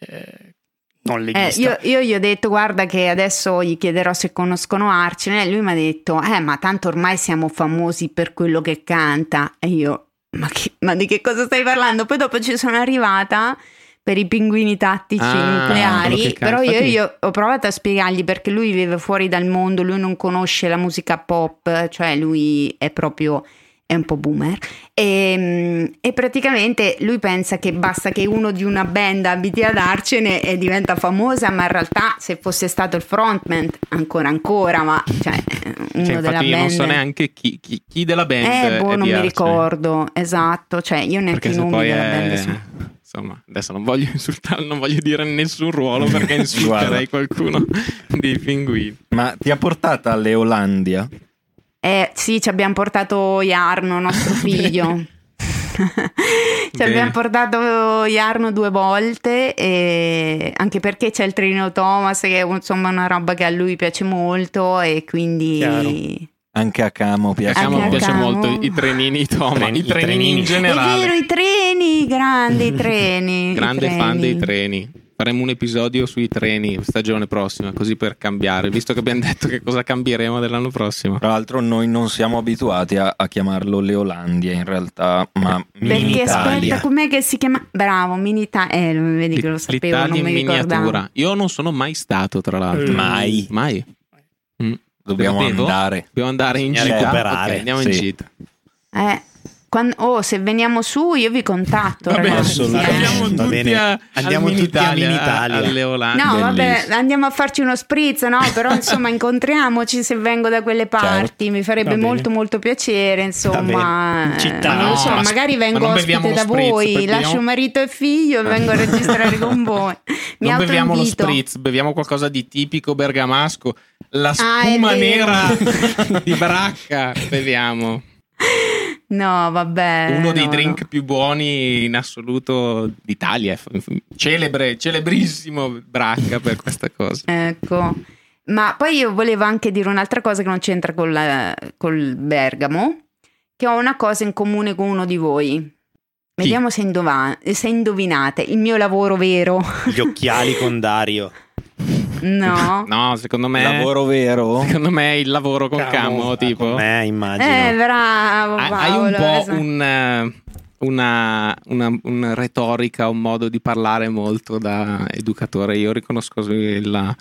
eh, non Eh, leghista. io, io gli ho detto guarda che adesso gli chiederò se conoscono Arcine e lui mi ha detto eh ma tanto ormai siamo famosi per quello che canta e io ma, che- ma di che cosa stai parlando? Poi dopo ci sono arrivata per i pinguini tattici Ah, nucleari canta. però io, io ho provato a spiegargli perché lui vive fuori dal mondo lui non conosce la musica pop cioè lui è proprio è un po' boomer e, mm, e praticamente lui pensa che basta che uno di una band abiti ad Arcene e diventa famosa ma in realtà se fosse stato il frontman ancora ancora ma cioè uno Cioè, della band non so neanche chi, chi- chi della band eh boh è non mi ricordo esatto cioè io neanche i nomi della è... band so. Insomma, adesso non voglio insultare, non voglio dire nessun ruolo perché insulterei qualcuno dei pinguini. Ma ti ha portata alle Olandia? Eh sì, ci abbiamo portato Jarno, nostro figlio. ci Bene. abbiamo portato Jarno due volte, e anche perché c'è il trenino Thomas, che è insomma una roba che a lui piace molto, e quindi. Chiaro. Anche a Camo A piace Camo Anche a molto. piace Camo. molto i trenini Treni- i i trenini in È generale. vero, i treni, grandi i treni. i Grande fan treni. dei treni. Faremo un episodio sui treni stagione prossima, così per cambiare, visto che abbiamo detto che cosa cambieremo dell'anno prossimo. Tra l'altro noi non siamo abituati a, a chiamarlo Leolandia in realtà, ma Perché Mini aspetta, com'è che si chiama? Bravo, Mini Italia. Eh, vedi che lo sapevo, L'Italia non in mi ricordavo. miniatura. Io non sono mai stato, tra l'altro. Eh, Mai. Mai. Mm. Dobbiamo Devo? andare. Dobbiamo andare in gita. recuperare, Ok, andiamo sì. in gita. Eh, Quan- oh, se veniamo su io vi contatto. Vabbè, ragazzi, assolutamente. eh. Andiamo Va tutti a, Andiamo al tutti a Minitalia, alle Olande. No, vabbè, andiamo a farci uno spritz, no? Però insomma incontriamoci se vengo da quelle parti, mi farebbe Va bene. molto molto piacere, insomma. Città. non lo so, No, ma- magari ma vengo non ospite da spritz, voi, beviamo- lascio marito e figlio e vengo a registrare con voi. Mi non beviamo lo spritz, beviamo qualcosa di tipico bergamasco. La Ah, spuma vero. nera di bracca, beviamo. No, vabbè. Uno dei no, drink no. più buoni in assoluto d'Italia. Celebre, celebrissimo bracca per questa cosa. Ecco. Ma poi io volevo anche dire un'altra cosa che non c'entra con la- col Bergamo, che ho una cosa in comune con uno di voi. Vediamo se, indova- se indovinate. Il mio lavoro vero. Gli occhiali con Dario. No. No, secondo me. Lavoro vero? Secondo me il lavoro con Camo, Camo, tipo. Con me, immagino. Eh, bravo. Hai- Hai un Paolo, po' esatto. un, eh, una, una- una retorica, un modo di parlare molto da educatore. Io riconosco la.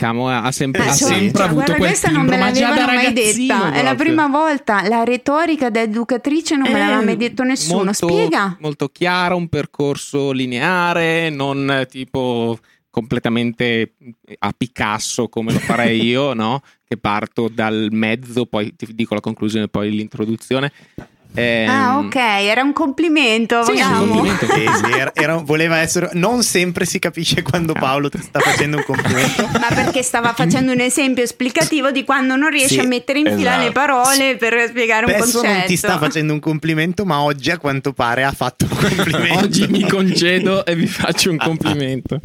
Camo ha sempre, Eh, ha cioè, sempre cioè, avuto guarda, quel questa non timbro, me ma già da l'avevano mai detta. È la proprio. prima volta. La retorica da educatrice non me Eh, l'aveva mai detto nessuno. molto- Spiega. Molto chiaro, un percorso lineare, non eh, tipo completamente a Picasso come lo farei io, no? Che parto dal mezzo, poi ti dico la conclusione, poi l'introduzione. Ehm, Ah, ok, era un complimento. Sì, un complimento. Sì, era- era- voleva essere. Non sempre si capisce quando Paolo ti sta facendo un complimento. Ma perché stava facendo un esempio esplicativo di quando non riesce Sì, a mettere in fila esatto. le parole per spiegare un Spesso concetto. non ti sta facendo un complimento, ma oggi a quanto pare ha fatto un complimento. Oggi mi concedo e vi faccio un complimento.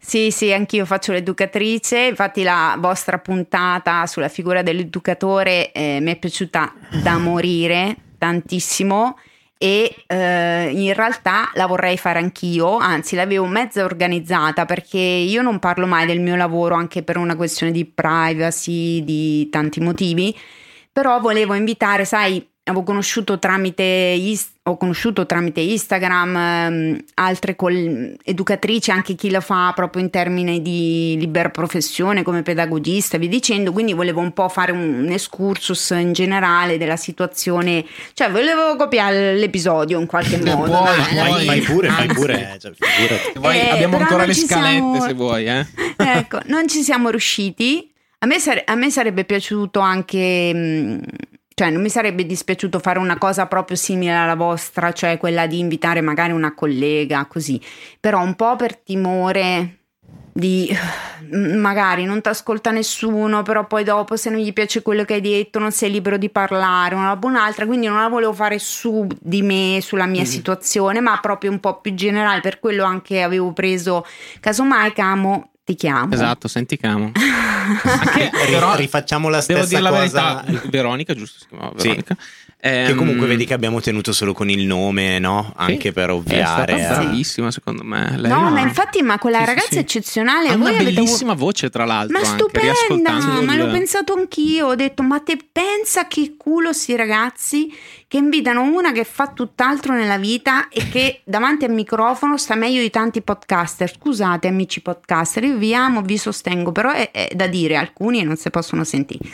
Sì, sì, anch'io faccio l'educatrice, infatti la vostra puntata sulla figura dell'educatore eh, mi è piaciuta da morire tantissimo e eh, in realtà la vorrei fare anch'io, anzi l'avevo mezza organizzata perché io non parlo mai del mio lavoro anche per una questione di privacy, di tanti motivi, però volevo invitare, sai, avevo conosciuto tramite, ho conosciuto tramite Instagram ehm, altre col- educatrici, anche chi lo fa proprio in termini di libera professione come pedagogista via dicendo, quindi volevo un po' fare un, un excursus in generale della situazione, cioè volevo copiare l'episodio in qualche modo. puoi, dai, puoi. Fai, fai pure, fai pure. cioè, vuoi, Eh, abbiamo ancora le scalette siamo- se vuoi, eh. ecco, non ci siamo riusciti. A me, sare- a me sarebbe piaciuto anche, mh, cioè non mi sarebbe dispiaciuto fare una cosa proprio simile alla vostra, cioè quella di invitare magari una collega, così. Però un po' per timore di magari non ti ascolta nessuno, però poi dopo se non gli piace quello che hai detto non sei libero di parlare, una roba o un'altra, quindi non la volevo fare su di me, sulla mia situazione, ma proprio un po' più generale, per quello anche avevo preso, casomai Camo, ti chiamo. Esatto, senti Camo. Anche, Ri- però, rifacciamo la devo stessa dire la cosa. verità, Veronica, giusto? Chiamava Sì. Veronica. Che Ehm, comunque vedi che abbiamo tenuto solo con il nome, no? Anche sì, per È ovviare. stata a- bravissima, secondo me. Lei No, ha- ma infatti, ma quella Sì, ragazza sì. è eccezionale. Ha voi una avete bellissima voce, tra l'altro. Ma anche, stupenda, ma il- l'ho pensato anch'io. Ho detto, ma te pensa che culo sti ragazzi che invitano una che fa tutt'altro nella vita e che davanti al microfono sta meglio di tanti podcaster. Scusate, amici podcaster, io vi amo, vi sostengo, però è, è da dire alcuni non si possono sentire.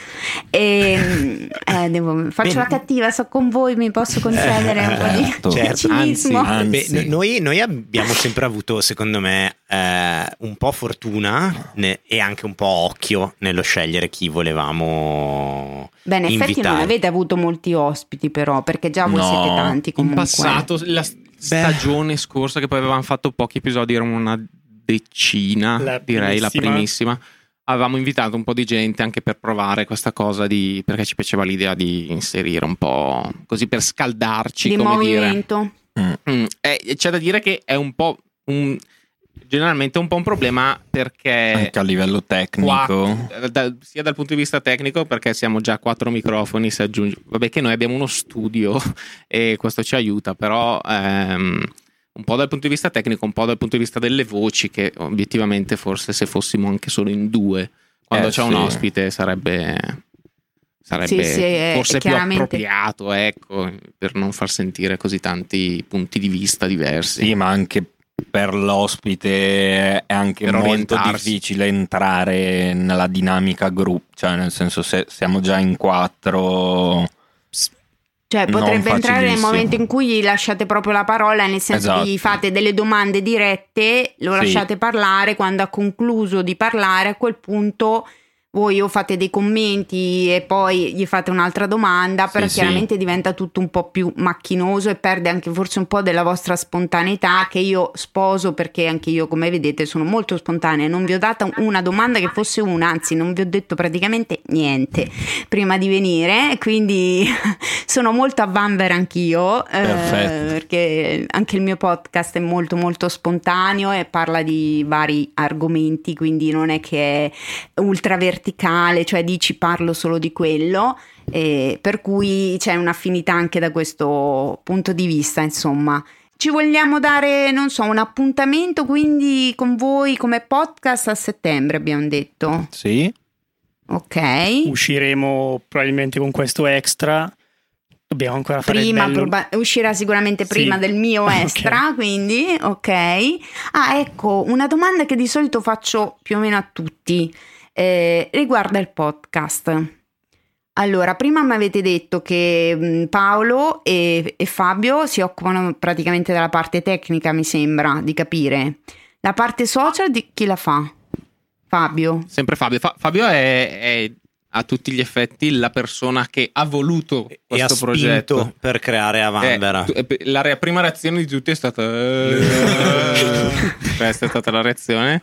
E, eh, devo- faccio Bene. la cattiva, so con voi, mi posso concedere un po' di certo. Certo, cinismo. anzi, Beh, Anzi. no- noi, noi abbiamo sempre avuto, secondo me, eh, un po' fortuna ne- e anche un po' occhio nello scegliere chi volevamo Beh, in effetti invitare. non avete avuto molti ospiti, però, perché già voi No, siete tanti In comunque. passato, la stagione scorsa, che poi avevamo fatto pochi episodi, erano una decina, La direi la primissima. Avevamo invitato un po' di gente anche per provare questa cosa di. perché ci piaceva l'idea di inserire un po' così per scaldarci, di come dire. movimento. Mm, eh, c'è da dire che è un po' un, generalmente un po' un problema perché Anche a livello tecnico. qua- da- sia dal punto di vista tecnico perché siamo già a quattro microfoni si aggiunge vabbè che noi abbiamo uno studio e questo ci aiuta però ehm, un po' dal punto di vista tecnico un po' dal punto di vista delle voci che obiettivamente forse se fossimo anche solo in due quando Eh, c'è un sì. ospite sarebbe sarebbe Sì, sì, è- forse più appropriato ecco per non far sentire così tanti punti di vista diversi Sì, ma anche per l'ospite è anche Per molto orientarsi. difficile entrare nella dinamica gruppo, cioè nel senso se siamo già in quattro Cioè, potrebbe entrare nel momento in cui gli lasciate proprio la parola, nel senso Esatto. che gli fate delle domande dirette, lo Sì. lasciate parlare, quando ha concluso di parlare, a quel punto voi o fate dei commenti e poi gli fate un'altra domanda, però Sì, sì. chiaramente diventa tutto un po' più macchinoso e perde anche forse un po' della vostra spontaneità che io sposo perché anche io, come vedete, sono molto spontanea. Non vi ho data una domanda che fosse una, anzi non vi ho detto praticamente niente prima di venire, quindi sono molto a vanvera anch'io, eh, perché anche il mio podcast è molto molto spontaneo e parla di vari argomenti, quindi non è che è ultra verticale, cioè dici parlo solo di quello, e per cui c'è un'affinità anche da questo punto di vista, insomma. Ci vogliamo dare, non so, un appuntamento quindi con voi come podcast a settembre, abbiamo detto. Sì? Ok. Usciremo probabilmente con questo extra. Dobbiamo ancora fare Prima, proba- uscirà sicuramente prima Sì. del mio extra, quindi ok. Ah, ecco, una domanda che di solito faccio più o meno a tutti eh, riguarda il podcast. Allora, prima mi avete detto che mh, Paolo e, e Fabio si occupano praticamente della parte tecnica, mi sembra di capire. La parte social di chi la fa? Fabio. Sempre Fabio. Fa- Fabio è, è a tutti gli effetti la persona che ha voluto e ha questo spinto progetto. per creare Eh, Avanvera. tu- eh, la re- prima reazione di tutti è stata eh, questa è stata la reazione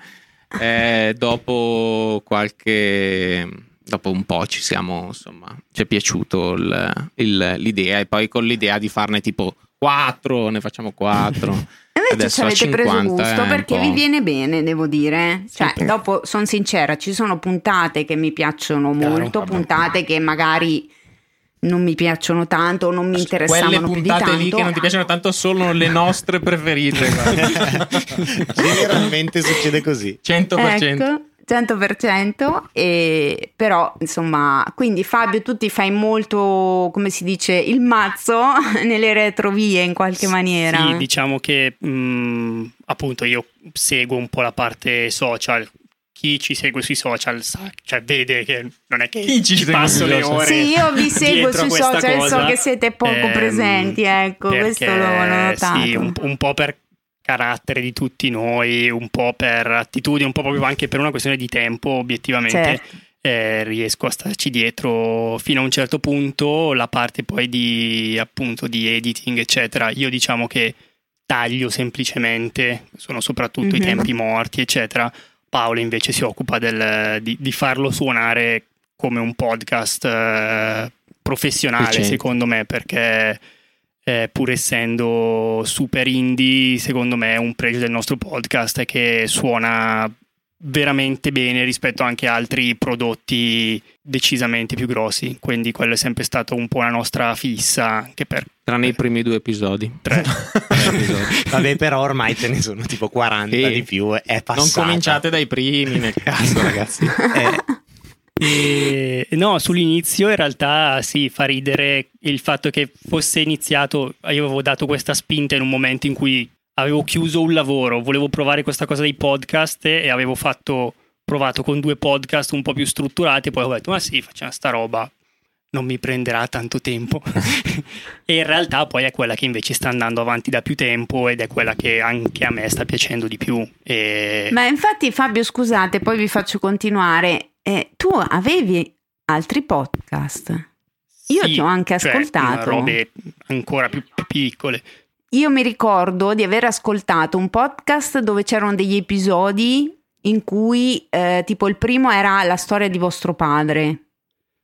Eh, dopo qualche dopo un po' ci siamo insomma ci è piaciuto il- il- l'idea e poi con l'idea di farne tipo quattro ne facciamo quattro E Invece ci avete preso 50 gusto un perché vi viene bene, devo dire. Cioè, Sì. dopo sono sincera, ci sono puntate che mi piacciono Chiaro, molto, vabbè. puntate che magari non mi piacciono tanto o non mi quelle interessavano più di puntate tanto. lì che non ti piacciono tanto sono le nostre preferite. Generalmente succede così. 100% Ecco, 100%, e, però insomma, quindi Fabio tu ti fai molto, come si dice, il mazzo nelle retrovie in qualche maniera. Sì, diciamo che mh, appunto io seguo un po' la parte social. Chi ci segue sui social sa, cioè vede che non è che Chi ci passo le ore. Sì, io vi seguo sui social, so cosa, che siete poco ehm, presenti, ecco, questo l'ho notato. Sì, un, un po' per carattere di tutti noi, un po' per attitudine, un po' proprio anche per una questione di tempo, obiettivamente. Certo. eh, riesco a starci dietro fino a un certo punto la parte poi di appunto di editing eccetera io diciamo che taglio semplicemente sono soprattutto Mhm. i tempi morti eccetera Paolo invece si occupa del- di, di farlo suonare come un podcast eh, professionale Efficiente. secondo me perché eh, pur essendo super indie secondo me un pregio del nostro podcast è che suona veramente bene rispetto anche a altri prodotti decisamente più grossi quindi quello è sempre stato un po' la nostra fissa anche per tranne i primi due episodi tre Vabbè, però ormai ce ne sono tipo 40 Sì. di più. È non passata. cominciate dai primi nel caso ragazzi Eh, E, no, sull'inizio in realtà sì, fa ridere il fatto che fosse iniziato, io avevo dato questa spinta in un momento in cui avevo chiuso un lavoro, volevo provare questa cosa dei podcast e avevo fatto, provato con due podcast un po' più strutturati, poi ho detto ma sì, facciamo sta roba, non mi prenderà tanto tempo. e in realtà poi è quella che invece sta andando avanti da più tempo ed è quella che anche a me sta piacendo di più. E... Ma infatti Fabio, scusate, poi vi faccio continuare. Eh, tu avevi altri podcast? Io Sì, ti ho anche cioè, ascoltato. robe ancora più, più piccole. Io mi ricordo di aver ascoltato un podcast dove c'erano degli episodi in cui eh, tipo il primo era la storia di vostro padre.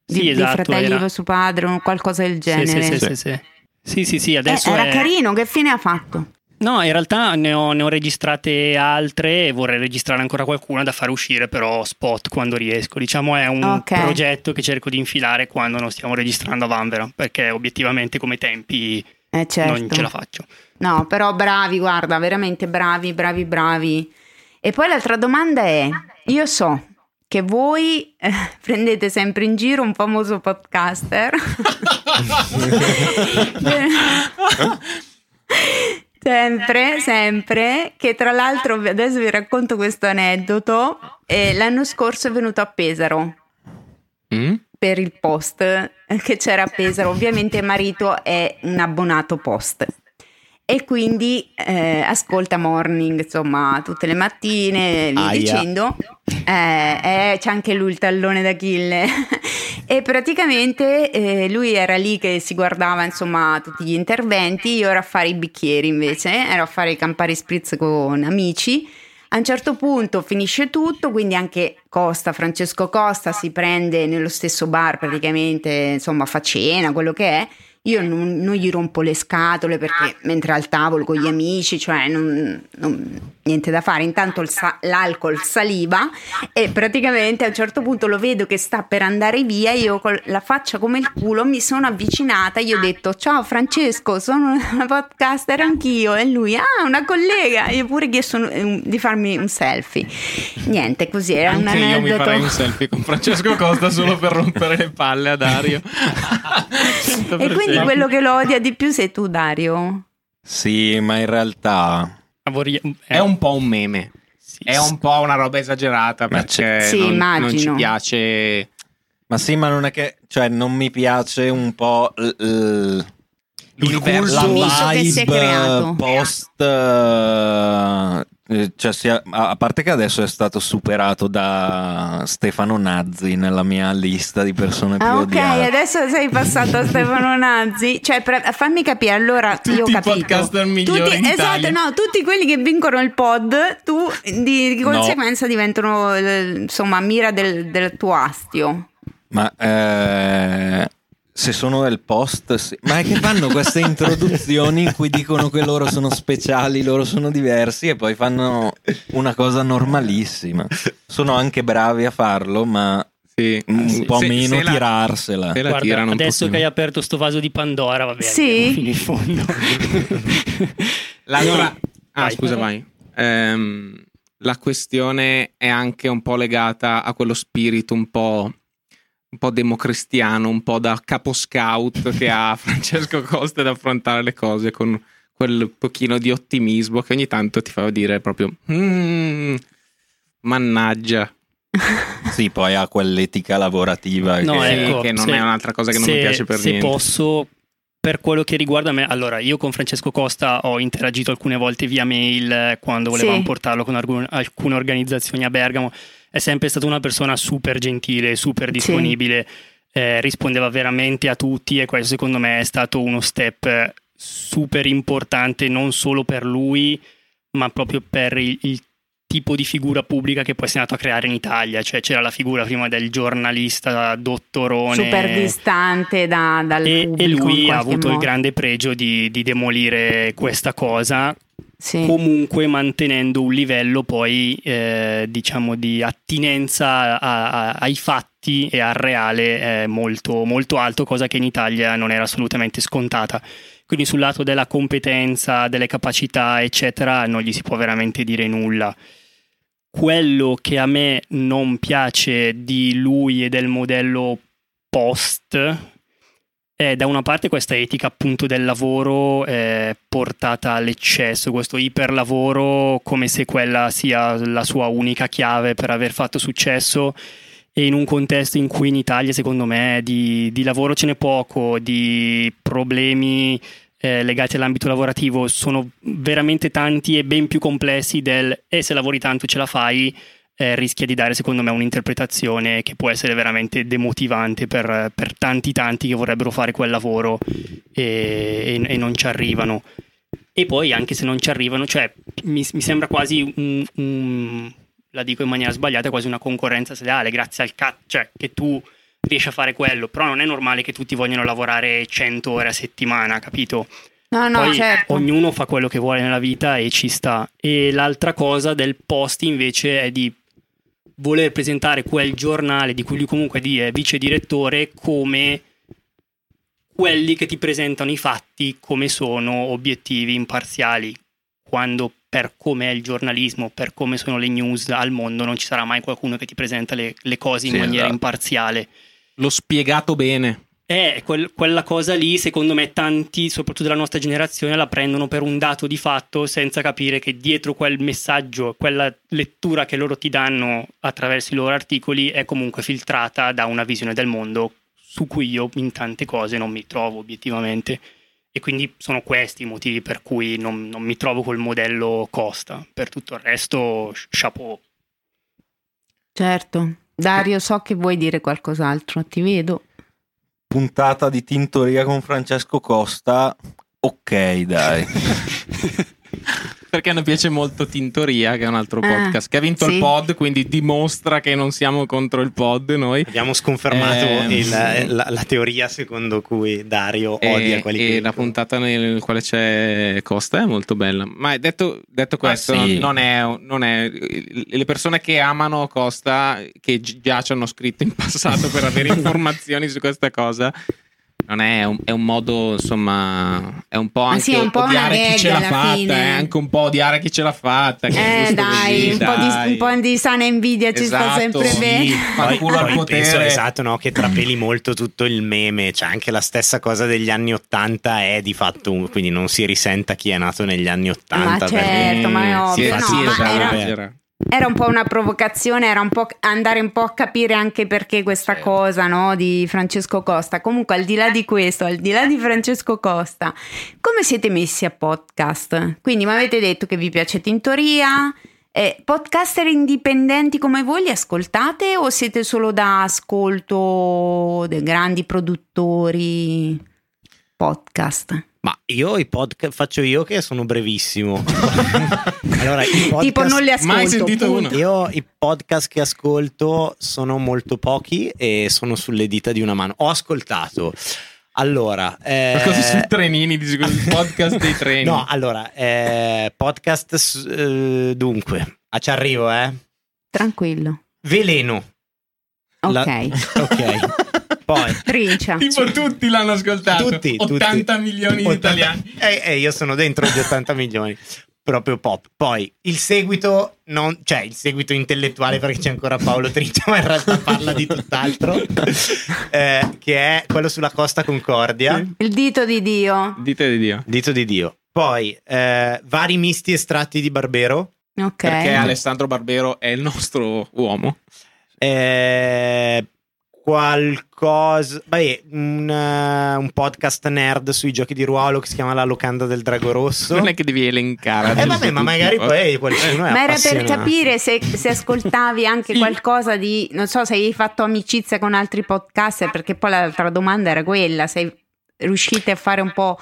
Di, Sì, dei esatto, fratelli era- di vostro padre o qualcosa del genere. sì, sì, sì, sì. Sì, sì, sì, adesso Eh, era è- carino, che fine ha fatto? No, in realtà ne ho, ne ho registrate altre e vorrei registrare ancora qualcuna da fare uscire però spot quando riesco. Diciamo è un Ok. progetto che cerco di infilare quando non stiamo registrando a Vanvera, perché obiettivamente come tempi Eh certo. non ce la faccio. No, però bravi, guarda, veramente bravi, bravi, bravi. E poi l'altra domanda è, io so che voi eh, prendete sempre in giro un famoso podcaster. sempre, sempre, che tra l'altro adesso vi racconto questo aneddoto. eh, l'anno scorso è venuto a Pesaro. Mm? per il post che c'era appesa. Ovviamente marito è un abbonato post. E quindi eh, ascolta morning insomma tutte le mattine via dicendo eh, eh, c'è anche lui il tallone d'Achille. E praticamente eh, lui era lì che si guardava insomma tutti gli interventi. Io ero a fare i bicchieri invece ero a fare i Campari Spritz con amici a un certo punto finisce tutto, quindi anche Costa, Francesco Costa si prende nello stesso bar praticamente, insomma fa cena, quello che è. Io non, non gli rompo le scatole perché mentre al tavolo con gli amici, cioè non, non- niente da fare. Intanto il sa- l'alcol saliva e praticamente a un certo punto lo vedo che sta per andare via. Io con la faccia come il culo mi sono avvicinata. Gli ho detto: Ciao Francesco, sono una podcaster anch'io. E lui, ah, una collega. Io pure chiesto di farmi un selfie. Niente, così era un Anche io mi aneddoto. farei un selfie con Francesco Costa solo per rompere le palle a Dario. E quindi quello che lo odia di più sei tu, Dario. Sì, ma in realtà vorrei- eh, È un po' un meme. sì, È un po' una roba esagerata Ma perché Sì, non, non ci immagino. piace. Ma sì, ma non è che, cioè, non mi piace un po' l- l- la che si è vibe post, eh, cioè, sia- a parte che adesso è stato superato da Stefano Nazzi nella mia lista di persone più Ah, ok, odiate. adesso sei passato a Stefano Nazzi. Cioè, per- fammi capire, allora Tutti io ho i capito. podcaster migliori Tutti- esatto, no, tutti quelli che vincono il pod, tu di, di No. conseguenza diventano eh, insomma mira del, del tuo astio. Ma eh, se sono del post, sì. ma è che fanno queste introduzioni in cui dicono che loro sono speciali, loro sono diversi e poi fanno una cosa normalissima. Sono anche bravi a farlo, ma Sì. un Sì, po' se- meno se la- tirarsela. se la Guarda, adesso pochino. che hai aperto sto vaso di Pandora, va bene. Sì. fino in fondo. L'altra... No. Ah, Vai. scusa, vai. Ehm, la questione è anche un po' legata a quello spirito un po', un po' democristiano, un po' da capo scout che ha Francesco Costa ad affrontare le cose con quel pochino di ottimismo che ogni tanto ti fa dire proprio "Mm, mannaggia Sì, poi ha quell'etica lavorativa No, che... Ecco, che non se- è un'altra cosa che non se- mi piace per se niente posso, per quello che riguarda me, allora io con Francesco Costa ho interagito alcune volte via mail eh, quando volevamo Sì. portarlo con alcun- alcune organizzazioni a Bergamo. È sempre stata una persona super gentile, super disponibile, eh, rispondeva veramente a tutti e questo secondo me è stato uno step super importante non solo per lui, ma proprio per il, il tipo di figura pubblica che poi si è andato a creare in Italia, cioè c'era la figura prima del giornalista dottorone Super distante da- dal e, pubblico. e lui ha avuto il modo. grande pregio di, di demolire questa cosa, Sì. comunque mantenendo un livello poi eh, diciamo di attinenza a- a- ai fatti e al reale eh, molto, molto alto, cosa che in Italia non era assolutamente scontata. Quindi sul lato della competenza, delle capacità, eccetera, non gli si può veramente dire nulla. Quello che a me non piace di lui e del modello post è da una parte questa etica appunto del lavoro eh, portata all'eccesso, questo iperlavoro come se quella sia la sua unica chiave per aver fatto successo. E in un contesto in cui in Italia secondo me di, di lavoro ce n'è poco, di problemi eh, legati all'ambito lavorativo sono veramente tanti e ben più complessi del e se lavori tanto ce la fai eh, rischia di dare secondo me un'interpretazione che può essere veramente demotivante per, per tanti tanti che vorrebbero fare quel lavoro e, e- e non ci arrivano e poi anche se non ci arrivano cioè mi, mi sembra quasi un, un- la dico in maniera sbagliata quasi una concorrenza sleale grazie al cat cioè che tu riesci a fare quello però non è normale che tutti vogliano lavorare 100 ore a settimana capito No, no, poi certo. ognuno fa quello che vuole nella vita e ci sta. E l'altra cosa del post invece è di voler presentare quel giornale di cui lui comunque è vice direttore come quelli che ti presentano i fatti come sono obiettivi imparziali, quando per come è il giornalismo, per come sono le news al mondo, non ci sarà mai qualcuno che ti presenta le, le cose in Sì, maniera esatto. imparziale. l'ho spiegato bene Eh, quel- quella cosa lì, secondo me, tanti, soprattutto della nostra generazione, la prendono per un dato di fatto senza capire che dietro quel messaggio, quella lettura che loro ti danno attraverso i loro articoli è comunque filtrata da una visione del mondo su cui io in tante cose non mi trovo obiettivamente. E quindi sono questi i motivi per cui non, non mi trovo col modello Costa. Per tutto il resto, chapeau. Certo. Dario, so che vuoi dire qualcos'altro, ti vedo. Puntata di Tintoria con Francesco Costa. Ok, dai. Perché a noi piace molto Tintoria, che è un altro Ah, podcast, che ha vinto sì. il pod, quindi dimostra che non siamo contro il pod noi. Abbiamo sconfermato Ehm. il- la, la teoria secondo cui Dario odia E, quelli e che la puntata nel quale c'è Costa è molto bella. Ma detto, detto questo, sì. non, è, non è- Le persone che amano Costa, che gi- già ci hanno scritto in passato per avere informazioni su questa cosa. Non è un, è un modo, insomma, è un po' anche sì, un po' odiare chi ce l'ha fatta, fine. è anche un po' odiare chi ce l'ha fatta. che Eh dai, così, un, Po di, dai. un po' di sana invidia ci sta Esatto, sempre sì. bene. Ma poi, poi potere. penso esatto no, che trapeli molto tutto il meme c'è anche la stessa cosa degli anni 80 è di fatto un- quindi non si risenta chi è nato negli anni 80 Ma certo, ma è Mm, ovvio, sì, no, sì, ma esatto, era- era- Era un po' una provocazione, era un po' andare un po' a capire anche perché questa Certo. cosa no, di Francesco Costa. Comunque, al di là di questo, al di là di Francesco Costa, come siete messi a podcast? Quindi mi avete detto che vi piace Tintoria. Eh, podcaster indipendenti come voi li ascoltate o siete solo da ascolto dei grandi produttori podcast? Ma io i podcast faccio io che sono brevissimo allora i podcast, tipo non li ascolto. Mai sentito uno. io i podcast che ascolto sono molto pochi e sono sulle dita di una mano ho ascoltato allora eh, Qualcosa sui trenini, dici, il podcast dei treni. No, allora, eh, podcast, eh, dunque, ah, ci arrivo, eh. Tranquillo. Veleno. Ok. La- ok. Poi, Trincia. Tipo tutti l'hanno ascoltato. Tutti, 80 tutti. milioni di 80 italiani. Eh, eh, io sono dentro gli 80 milioni. Proprio pop. Poi il seguito, non, cioè il seguito intellettuale perché c'è ancora Paolo Trincia, ma in realtà parla di tutt'altro, eh, che è quello sulla Costa Concordia. Il dito di Dio. Dite di Dio. Dito di Dio. Poi eh, vari misti estratti di Barbero. Ok. Perché Alessandro Barbero è il nostro uomo. Eh, qualcosa. Beh, un, eh, un podcast nerd sui giochi di ruolo che si chiama La locanda del drago rosso. Non è che devi elencare. Eh vabbè, ma magari poi qualcuno è Ma era per capire se, se ascoltavi anche Sì. qualcosa di, non so, se hai fatto amicizia con altri podcaster, perché poi l'altra domanda era quella, se riuscite a fare un po'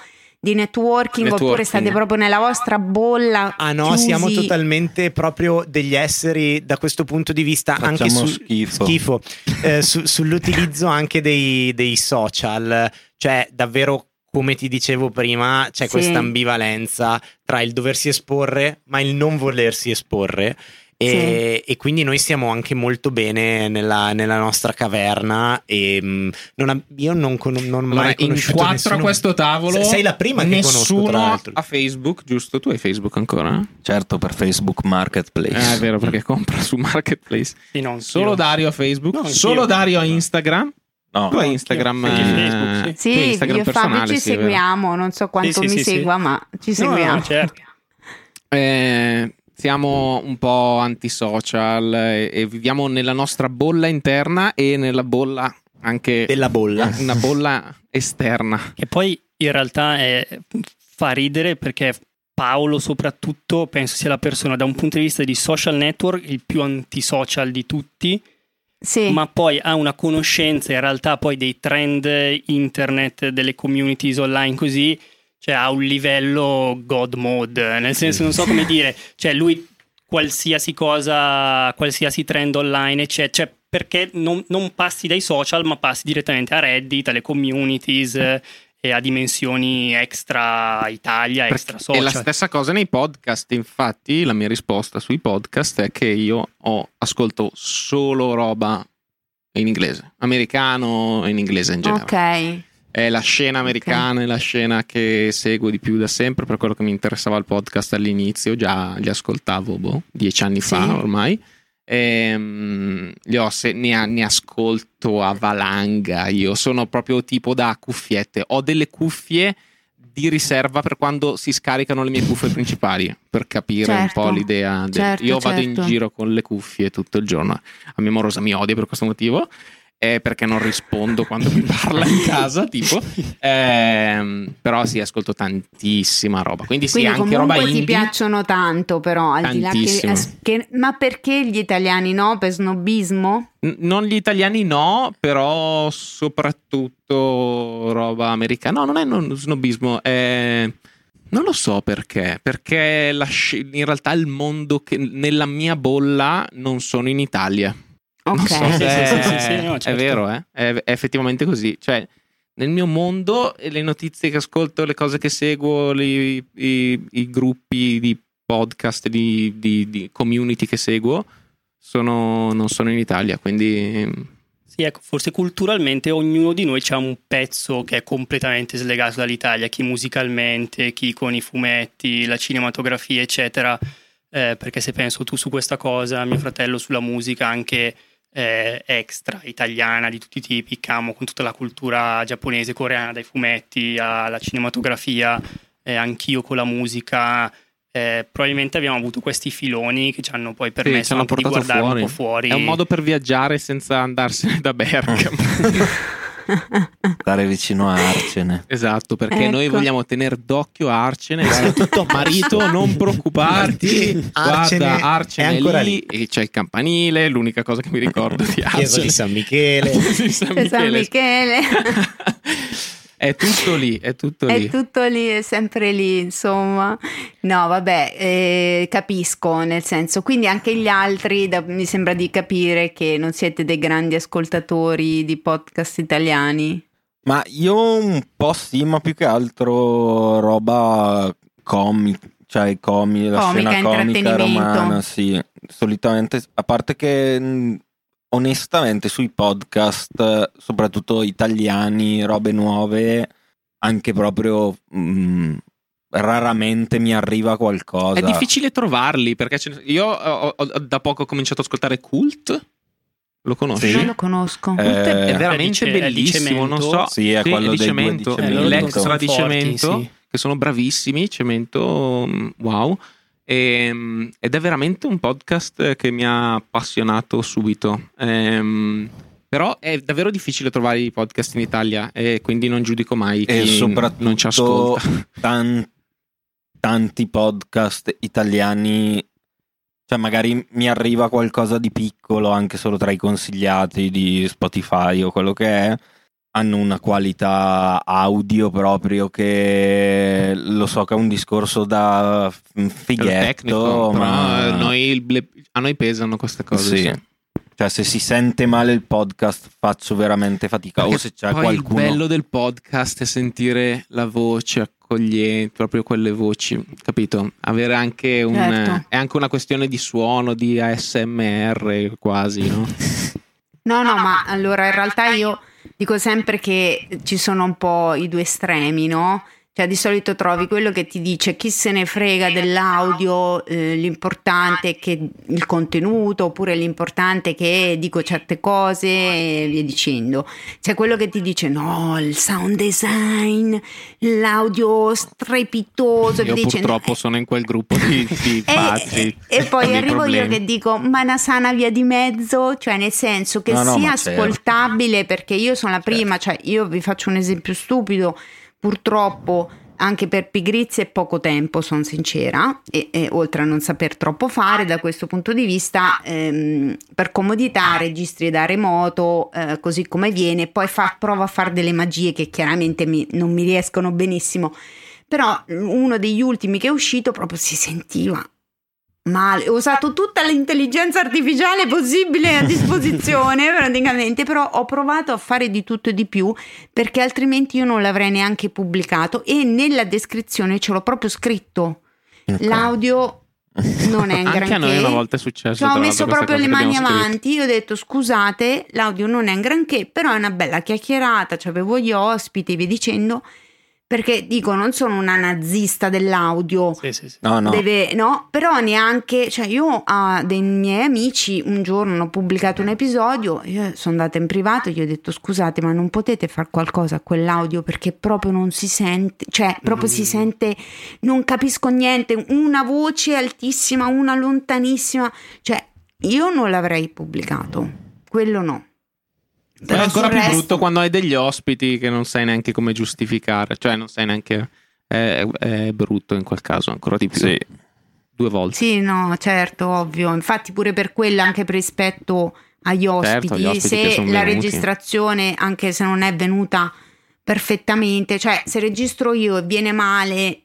di networking, oppure Networking. state proprio nella vostra bolla. Ah no, chiusi. siamo totalmente proprio degli esseri da questo punto di vista anche Facciamo su, schifo. eh, su- sull'utilizzo anche dei, dei social, cioè davvero come ti dicevo prima c'è Sì. questa ambivalenza tra il doversi esporre ma il non volersi esporre e, e quindi noi stiamo anche molto bene nella, nella nostra caverna e mh, non ha- io non, con- non Allora, mai in quattro nessuno- a questo tavolo. Se- sei la prima che conosco tra l'altro a Facebook, giusto? Tu hai Facebook ancora? Certo, per Facebook Marketplace. Eh, è vero, perché compra su Marketplace. Sì, no, Solo. Dario a Facebook, No, solo Dario a Instagram. No, Tu hai. Instagram, eh, Facebook, sì. Sì, Instagram io e Fabio ci sì, seguiamo, non so quanto sì, mi sì, sì. segua, ma ci No, seguiamo. no, certo. Eh, siamo un po' antisocial e, e viviamo nella nostra bolla interna e nella bolla anche della bolla una bolla esterna. Che poi in realtà è- fa ridere perché Paolo soprattutto penso sia la persona da un punto di vista di social network il più antisocial di tutti, Sì. ma poi ha una conoscenza in realtà poi dei trend internet, delle communities online così, cioè ha un livello god mode, nel senso non so come dire, cioè lui qualsiasi cosa, qualsiasi trend online, eccetera, cioè perché non, non passi dai social ma passi direttamente a Reddit, alle communities eh, e a dimensioni extra Italia, extra Perché- e la social. stessa cosa nei podcast, infatti la mia risposta sui podcast è che io ho, ascolto solo roba in inglese, americano e in inglese in generale. Ok. È la scena americana, è la scena che seguo di più da sempre, per quello che mi interessava il podcast all'inizio, già li ascoltavo boh, dieci anni fa Sì. ormai. Ehm, li ho se- ne, ne ascolto a valanga. Io sono proprio tipo da cuffiette. Ho delle cuffie di riserva per quando si scaricano le mie cuffie principali per capire Certo, un po' l'idea. del- certo, Io vado in certo. giro con le cuffie tutto il giorno. A mia morosa mi odia per questo motivo. È perché non rispondo quando mi parla in casa, tipo. Ehm, però sì, ascolto tantissima roba. Quindi sì, Quindi anche roba comunque ti indie. piacciono tanto però, al di là che, Tantissimo. che- Ma perché gli italiani no? Per snobismo? N- non gli italiani no, però soprattutto roba americana. No, non è non snobismo, è... Non lo so perché, perché la sci- in realtà il mondo che nella mia bolla non sono in Italia. Ok. So se sì, è, sì, sì, sì, no, è certo. vero, eh? è, è effettivamente così. Cioè, nel mio mondo, e le notizie che ascolto, le cose che seguo, li- i, i gruppi di podcast, di, di- di community che seguo, sono- non sono in Italia. Quindi Sì, ecco, forse culturalmente ognuno di noi ha un pezzo che è completamente slegato dall'Italia, chi musicalmente, chi con i fumetti, la cinematografia, eccetera. Eh, perché se penso tu su questa cosa, mio fratello sulla musica anche eh, extra italiana di tutti i tipi, Camo con tutta la cultura giapponese, coreana, dai fumetti alla cinematografia, eh, anch'io con la musica. eh, probabilmente abbiamo avuto questi filoni che ci hanno poi sì, permesso ci hanno di guardare fuori. un po' fuori. È un modo per viaggiare senza andarsene da Bergamo. Stare vicino a Arcene. esatto, perché noi Ecco. vogliamo tenere d'occhio Arcene. Guarda, marito, non preoccuparti. Arcene Guarda, Arcene è ancora lì e c'è il campanile. L'unica cosa che mi ricordo di Chiesa Arcene. di San Michele. Di San C'è San Michele. È tutto lì, è tutto È lì. tutto lì, è sempre lì, insomma. No, vabbè, eh, capisco, nel senso, quindi anche gli altri, da- mi sembra di capire che non siete dei grandi ascoltatori di podcast italiani. Ma io un po' sì, ma più che altro roba comic, cioè comi, la Comica, scena comica intrattenimento. romana, sì. Solitamente, a parte che mh, onestamente sui podcast, soprattutto italiani, robe nuove, anche proprio mh, raramente mi arriva qualcosa. È difficile trovarli perché ce ne- io ho- ho- da poco ho cominciato ad ascoltare Cult. Lo conosci? Sì. Non lo conosco. Eh, Cult è È veramente è di bellissimo. Non so? Sì, è quello di dei due di Cemento. Eh, l'extra di forti, Cemento, sì. che sono bravissimi. Cemento, mm, wow. Ehm, ed è veramente un podcast che mi ha appassionato subito. Ehm, però è davvero difficile trovare i podcast in Italia e quindi non giudico mai e chi soprattutto non ci ascolta. tan- tanti podcast italiani cioè magari mi arriva qualcosa di piccolo anche solo tra i consigliati di Spotify o quello che è hanno una qualità audio proprio che lo so che è un discorso da fighetto tecnico, però ma noi- le- a noi pesano queste cose. Sì. sì. cioè se si sente male il podcast faccio veramente fatica o Perché se c'è poi qualcuno il bello del podcast è sentire la voce accogliente, proprio quelle voci, capito? Avere anche un Certo. è anche una questione di suono, di ASMR quasi, no? No, no, ma allora in realtà io dico sempre che ci sono un po' i due estremi, no? Cioè di solito trovi quello che ti dice chi se ne frega dell'audio, eh, l'importante è che il contenuto, oppure l'importante è che dico certe cose e via dicendo. C'è quello che ti dice no, il sound design, l'audio strepitoso, Io dicendo. purtroppo sono in quel gruppo di, di E, pazzi. e poi di arrivo io problemi. che dico, ma una sana via di mezzo, cioè nel senso che No, no, sia certo. ascoltabile, perché io sono la prima, cioè io vi faccio un esempio stupido, purtroppo anche per pigrizia e poco tempo, sono sincera, e, e oltre a non saper troppo fare da questo punto di vista, ehm, per comodità registri da remoto eh, così come viene, poi fa, provo a fare delle magie che chiaramente mi- non mi riescono benissimo. Però uno degli ultimi che è uscito proprio si sentiva male. Ho usato tutta l'intelligenza artificiale possibile a disposizione praticamente, però ho provato a fare di tutto e di più perché altrimenti io non l'avrei neanche pubblicato e nella descrizione ce l'ho proprio scritto. Ok. L'audio non è in Anche a noi granché. una volta è successo. Ci ho messo proprio le mani avanti. Io ho detto: scusate, l'audio non è un granché, però è una bella chiacchierata. Cioè, avevo gli ospiti e via dicendo. Perché dico, non sono una nazista dell'audio. Sì, sì, sì. No, no. Deve, no, però neanche, cioè io a dei miei amici un giorno hanno pubblicato un episodio, io sono andata in privato e gli ho detto scusate ma non potete fare qualcosa a quell'audio perché proprio non si sente, cioè proprio si sente, non capisco niente, una voce altissima, una lontanissima, cioè io non l'avrei pubblicato, quello no. È Però ancora sul più resto- brutto quando hai degli ospiti che non sai neanche come giustificare, cioè non sai neanche. È, è brutto in quel caso, ancora di più. Sì. Due volte. Sì, no, certo, ovvio. Infatti pure per quello, anche per rispetto agli ospiti, Certo, ospiti se la venuti. registrazione, anche se non è venuta perfettamente, cioè se registro io e viene male,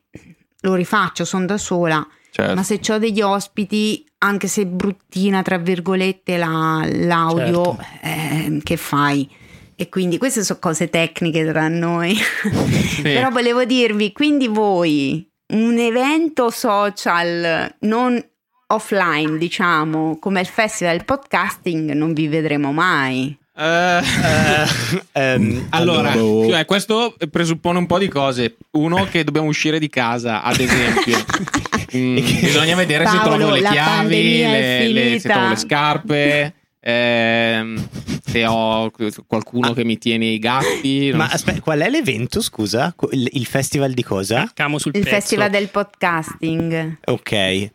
lo rifaccio, sono da sola. Certo. Ma se ho degli ospiti, anche se bruttina, tra virgolette, la- l'audio, Certo. eh, che fai? E quindi queste sono cose tecniche tra noi. Però volevo dirvi, quindi voi, un evento social non offline, diciamo, come il festival del podcasting, non vi vedremo mai. Eh, Ehm, allora, Allora. cioè, questo presuppone un po' di cose. Uno, che dobbiamo uscire di casa, ad esempio. Mm, bisogna vedere se Paolo, trovo le chiavi, le- le- se trovo le scarpe. ehm, se ho qualcuno che mi tiene i gatti. Ma so. aspetta, qual è l'evento, scusa? Il, il festival di cosa? Camo sul Il pezzo. festival del podcasting. Ok.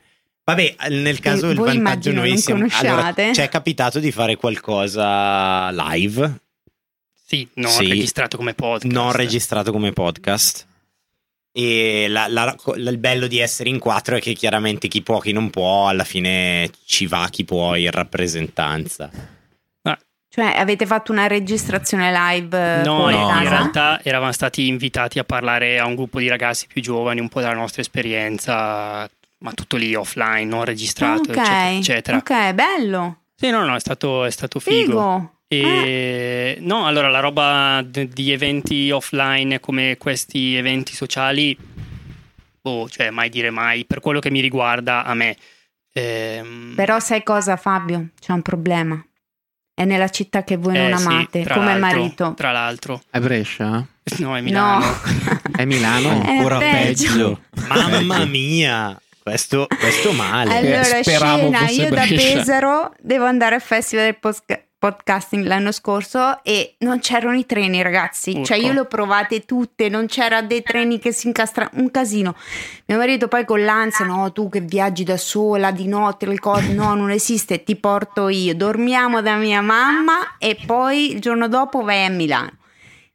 Vabbè, nel caso Che il vantaggio noi siamo... Allora, ci è capitato di fare qualcosa live, Sì, non Sì. registrato come podcast. non registrato come podcast. E la- la- la- il bello di essere in quattro è che chiaramente chi può, chi non può, alla fine ci va chi può in rappresentanza. Cioè, avete fatto una registrazione live eh, No, in no, casa? no. realtà eravamo stati invitati a parlare a un gruppo di ragazzi più giovani, un po' della nostra esperienza, ma tutto lì offline, non registrato, ok, eccetera, eccetera. ok, bello. Sì, no, no, è stato, è stato figo. Figo. E no, allora la roba d- di eventi offline come questi eventi sociali, boh, cioè mai dire mai, per quello che mi riguarda a me. Ehm, Però sai cosa Fabio? C'è un problema. È nella città che voi eh, non sì, amate, tra come l'altro, marito. Tra l'altro, È Brescia? no, è Milano. No. È Milano? È Ancora peggio. peggio. Mamma mia, questo, questo male. Allora, speravo scena, io da Brescia. Pesaro devo andare al festival del posca- podcasting l'anno scorso e non c'erano i treni, ragazzi. Urco. Cioè, io le ho provate tutte, non c'era dei treni che si incastravano, un casino. Mio marito poi con l'ansia, no, tu che viaggi da sola di notte, le cose, no, non esiste, ti porto io. Dormiamo da mia mamma e poi il giorno dopo vai a Milano.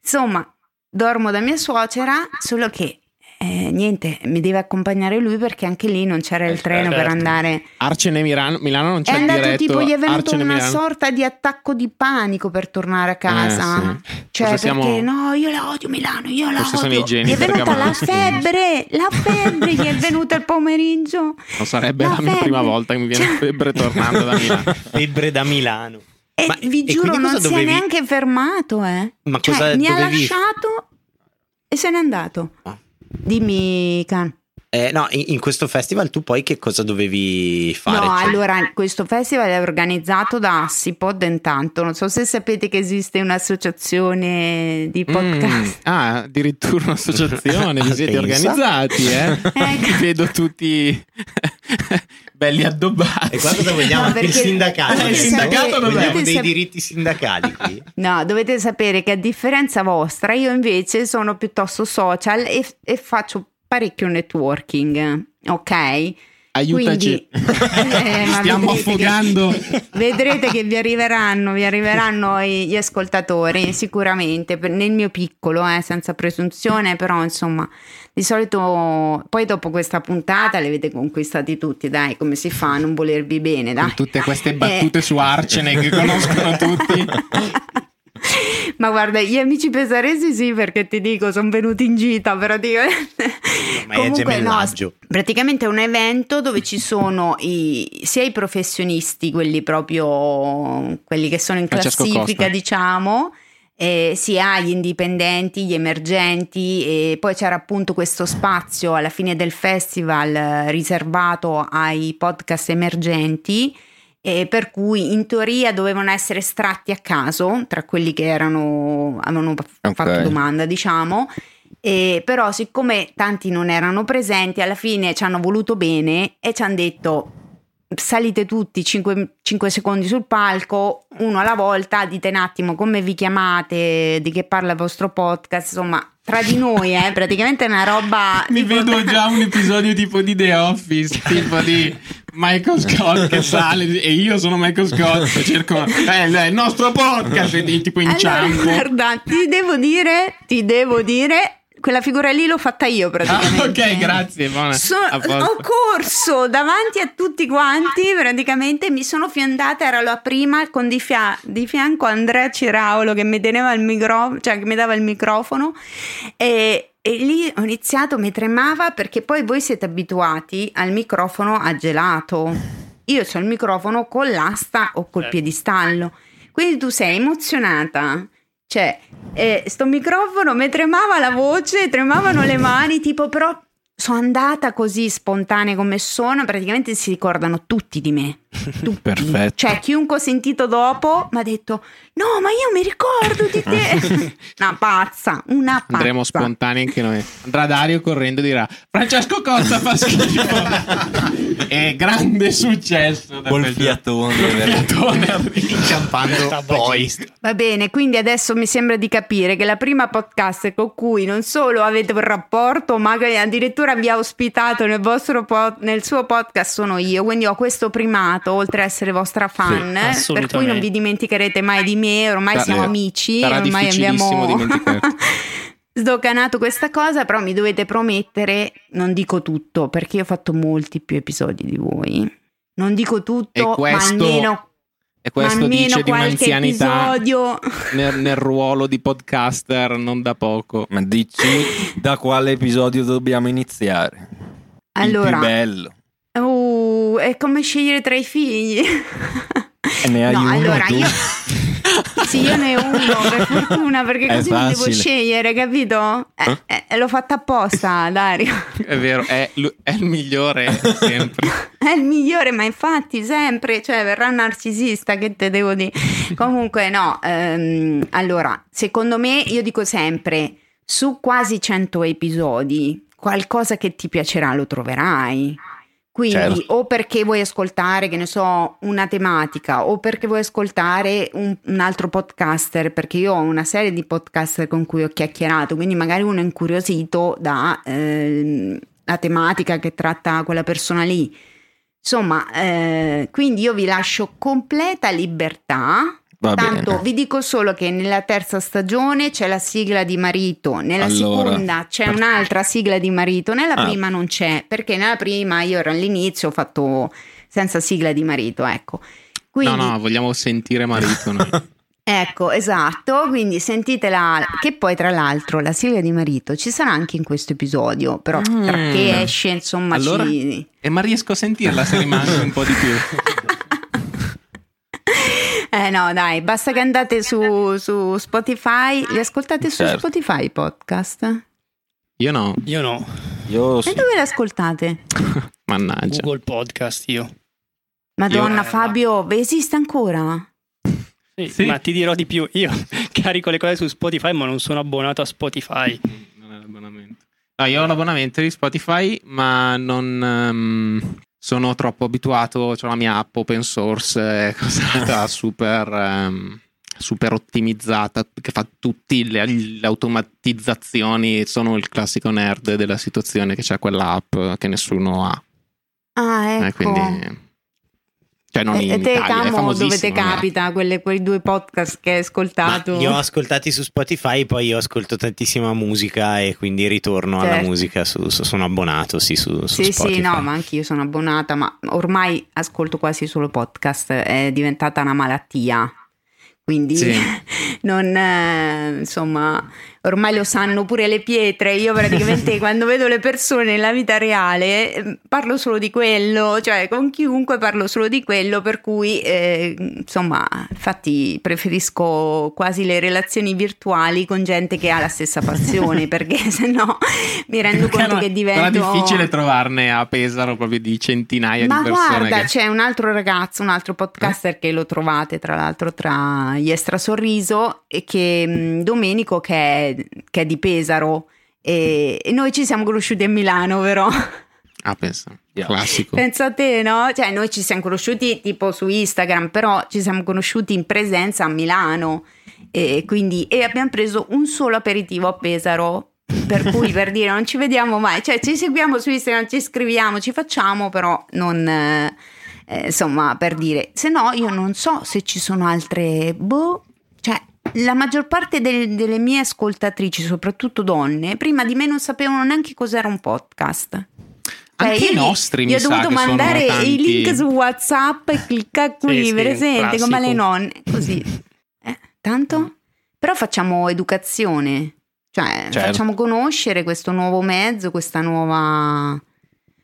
Insomma, dormo da mia suocera, solo che eh, niente, mi deve accompagnare lui perché anche lì non c'era il treno per andare. Arcene Milano, Milano non È c'è il andato diretto. tipo, gli è venuto Arcene una Milano. sorta di attacco di panico per tornare a casa. Eh, sì. Cioè, Forse perché siamo- no, io la odio Milano, io la Forse sono odio. i geni Gli è venuta la febbre, la febbre gli è venuta il pomeriggio. Non sarebbe La la, mia prima volta che mi viene Cioè- febbre tornando da Milano. Febbre da Milano. E Ma- vi e giuro, non cosa si è dovevi- neanche fermato, eh. Ma Cioè, cosa mi ha dovevi- lasciato e se n'è andato. Ah. Dimmi, Can. Eh, no, in, in questo festival tu poi che cosa dovevi fare? No, Cioè- allora questo festival è organizzato da Assipod intanto. Non so se sapete che esiste un'associazione di podcast. Mm, ah, addirittura un'associazione, vi siete organizzati, eh? Ecco. Vedo tutti belli addobbati. E qua cosa vogliamo? No, Anche il sindacato. Eh, il sindacato dov'è? vogliamo Dovete dei sap- diritti sindacali qui. No, dovete sapere che a differenza vostra, io invece sono piuttosto social e, e faccio parecchio networking, ok? Aiutaci. Quindi, eh, Stiamo vedrete che- affogando. Vedrete che vi arriveranno, vi arriveranno gli ascoltatori sicuramente, nel mio piccolo, eh, senza presunzione, però insomma, di solito poi dopo questa puntata li avete conquistati tutti, dai, come si fa a non volervi bene, dai. Con tutte queste battute Eh. su Arcene che conoscono tutti. Ma guarda, gli amici pesaresi sì, perché ti dico, sono venuti in gita praticamente. Ma è gemellaggio. praticamente è un evento dove ci sono i- sia i professionisti, quelli proprio, quelli che sono in Francesco classifica, Costa. diciamo, eh, sia gli indipendenti, gli emergenti e poi c'era appunto questo spazio alla fine del festival riservato ai podcast emergenti e per cui in teoria dovevano essere estratti a caso tra quelli che erano avevano Ok. fatto domanda diciamo E però siccome tanti non erano presenti, alla fine ci hanno voluto bene e ci hanno detto salite tutti 5, 5, secondi sul palco, uno alla volta, dite un attimo come vi chiamate, di che parla il vostro podcast, insomma, tra di noi, eh, praticamente è una roba... Mi vedo già un episodio tipo di The Office, tipo di Michael Scott che sale e io sono Michael Scott e cerco eh, il nostro podcast e tipo inciampo. Allora, guarda, ti devo dire, ti devo dire quella figura lì l'ho fatta io praticamente. Ah, ok, grazie. Buona, so, ho corso davanti a tutti quanti, praticamente mi sono fiandata, era la prima con di, fia- di fianco Andrea Ciraulo che mi teneva il microfono, cioè che mi dava il microfono e, e lì ho iniziato, mi tremava perché poi voi siete abituati al microfono a gelato. Io ho il microfono con l'asta o col piedistallo. Quindi tu sei emozionata cioè, eh, sto microfono mi tremava la voce, tremavano le mani, tipo però sono andata così spontanea come sono, praticamente si ricordano tutti di me. Tutti. Perfetto. Cioè, chiunque ho sentito dopo mi ha detto: No, ma io mi ricordo di te. una pazza, una pazza. Andremo spontanei anche noi. Andrà Dario correndo e dirà: Francesco Costa fa schifo. È grande successo. Col fiatone, fiatone inciampando poi. Va bene, quindi adesso mi sembra di capire che la prima podcast con cui non solo avete un rapporto, ma che addirittura vi ha ospitato nel, vostro pod, nel suo podcast sono io. Quindi ho questo primato oltre a essere vostra fan, sì, per cui non vi dimenticherete mai di me, ormai Sarà, siamo amici, sarà ormai abbiamo sdoganato questa cosa, però mi dovete promettere, non dico tutto, perché io ho fatto molti più episodi di voi. Non dico tutto, questo, ma almeno e questo dice di un'anzianità episodio... nel, nel, ruolo di podcaster non da poco. Ma dici da quale episodio dobbiamo iniziare? Allora, Il più bello. Uh, è come scegliere tra i figli. E ne hai no, uno allora tu? io sì, io ne ho uno per fortuna perché È così non devo facile. scegliere, capito? Eh, eh, l'ho fatta apposta, Dario. È vero, è, è il migliore sempre. È il migliore, ma infatti sempre, cioè verrà un narcisista che te devo dire. Comunque no, ehm, allora, secondo me io dico sempre, su quasi 100 episodi, qualcosa che ti piacerà lo troverai. Quindi Certo. o perché vuoi ascoltare, che ne so, una tematica, o perché vuoi ascoltare un, un altro podcaster, perché io ho una serie di podcaster con cui ho chiacchierato, quindi magari uno è incuriosito da ehm, la tematica che tratta quella persona lì. Insomma, eh, quindi io vi lascio completa libertà. Va Tanto bene. vi dico solo che nella terza stagione c'è la sigla di marito, nella Allora, seconda c'è per- un'altra sigla di marito, nella Ah. prima non c'è, perché nella prima io ero all'inizio, ho fatto senza sigla di marito, ecco. Quindi, No, no, vogliamo sentire marito. noi. Ecco, esatto, quindi sentitela, che poi tra l'altro la sigla di marito ci sarà anche in questo episodio, però tra Mm. che esce insomma Allora? ci... E ma riesco a sentirla se rimane un po' di più. Eh no, dai, basta che andate su, su Spotify, li ascoltate su Certo. Spotify i podcast? Io no, Io no, Io sì. E dove li ascoltate? mannaggia. Google Podcast io. Madonna Io- Fabio, esiste ancora? Sì, Sì. Ma ti dirò di più, io carico le cose su Spotify ma non sono abbonato a Spotify. Non è l'abbonamento. No, io ho l'abbonamento di Spotify, ma non ehm, sono troppo abituato. Ho la mia app open source, è cosata super, ehm, super ottimizzata, che fa tutte le, le automatizzazioni. Sono il classico nerd della situazione che c'è quella app che nessuno ha. Ah, Eh, ecco. quindi, cioè non e, in e te, Italia, è Camo, dove te capita quelle- quei due podcast che hai Ma ascoltato? io ho ascoltati su Spotify, poi io ascolto tantissima musica e quindi ritorno alla Certo. musica. su- su- sono abbonato, sì, su, su Sì, Spotify. sì, no, ma anche io sono abbonata, ma ormai ascolto quasi solo podcast, è diventata una malattia. Quindi Sì. non, eh, insomma, ormai lo sanno pure le pietre. Io praticamente quando vedo le persone nella vita reale eh, parlo solo di quello, cioè con chiunque parlo solo di quello, per cui eh, insomma, infatti preferisco quasi le relazioni virtuali con gente che ha la stessa passione, perché sennò mi rendo conto che divento Sarà difficile trovarne a Pesaro proprio di centinaia ma di persone. guarda, che- c'è un altro ragazzo, un altro podcaster che lo trovate tra l'altro tra gli Estra Sorriso e che Domenico che è, che è di Pesaro E, e noi ci siamo conosciuti a Milano, però. Ah, pensa. Yeah. Classico. Pensa a te, no? Cioè, noi ci siamo conosciuti tipo su Instagram, però ci siamo conosciuti in presenza a Milano. E quindi e abbiamo preso un solo aperitivo a Pesaro. Per cui per dire non ci vediamo mai, cioè ci seguiamo su Instagram, ci scriviamo, ci facciamo, però non eh, eh, insomma per dire, se no io non so se ci sono altre, boh, cioè la maggior parte del- delle mie ascoltatrici, soprattutto donne, prima di me non sapevano neanche cos'era un podcast. Cioè, Anche io i nostri gli mi ho sa dovuto mandare i link su WhatsApp e clicca qui, Sì, sì, presente come alle classico. nonne, così. Eh, tanto? Però facciamo educazione, cioè Certo. facciamo conoscere questo nuovo mezzo, questa nuova...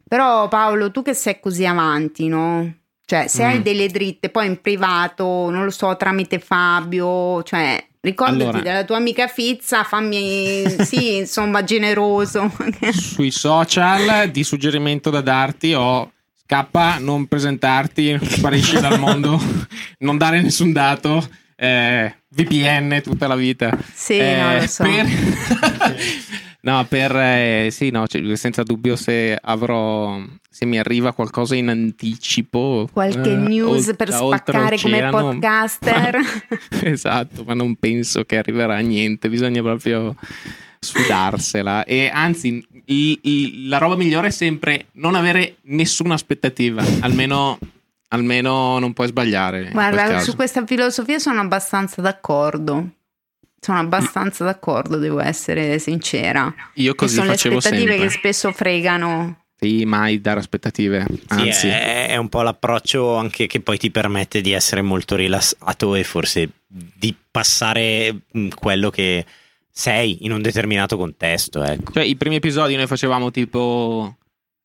Però Paolo, tu che sei così avanti, no? Cioè, se Mm. hai delle dritte, poi in privato, non lo so, tramite Fabio, cioè, ricordati Allora. della tua amica Fizza, fammi, sì, insomma, generoso. Sui social di suggerimento da darti ho scappa, non presentarti, sparisci dal mondo, non dare nessun dato, eh, VPN tutta la vita. Sì, Eh, no, lo so. per- no, per eh, sì, no, cioè, senza dubbio se avrò se mi arriva qualcosa in anticipo Qualche eh, news ol- per spaccare come podcaster. esatto, ma non penso che arriverà niente, bisogna proprio sfidarsela e anzi il- il- la roba migliore è sempre non avere nessuna aspettativa, almeno, almeno non puoi sbagliare. Guarda, su questa filosofia sono abbastanza d'accordo. Sono abbastanza d'accordo, devo essere sincera. Io così sono le facevo aspettative sempre. che spesso fregano. Sì, mai dare aspettative, Sì, anzi. è, è un po' l'approccio anche che poi ti permette di essere molto rilassato e forse di passare mh, quello che sei in un determinato contesto. Ecco. Cioè, i primi episodi noi facevamo tipo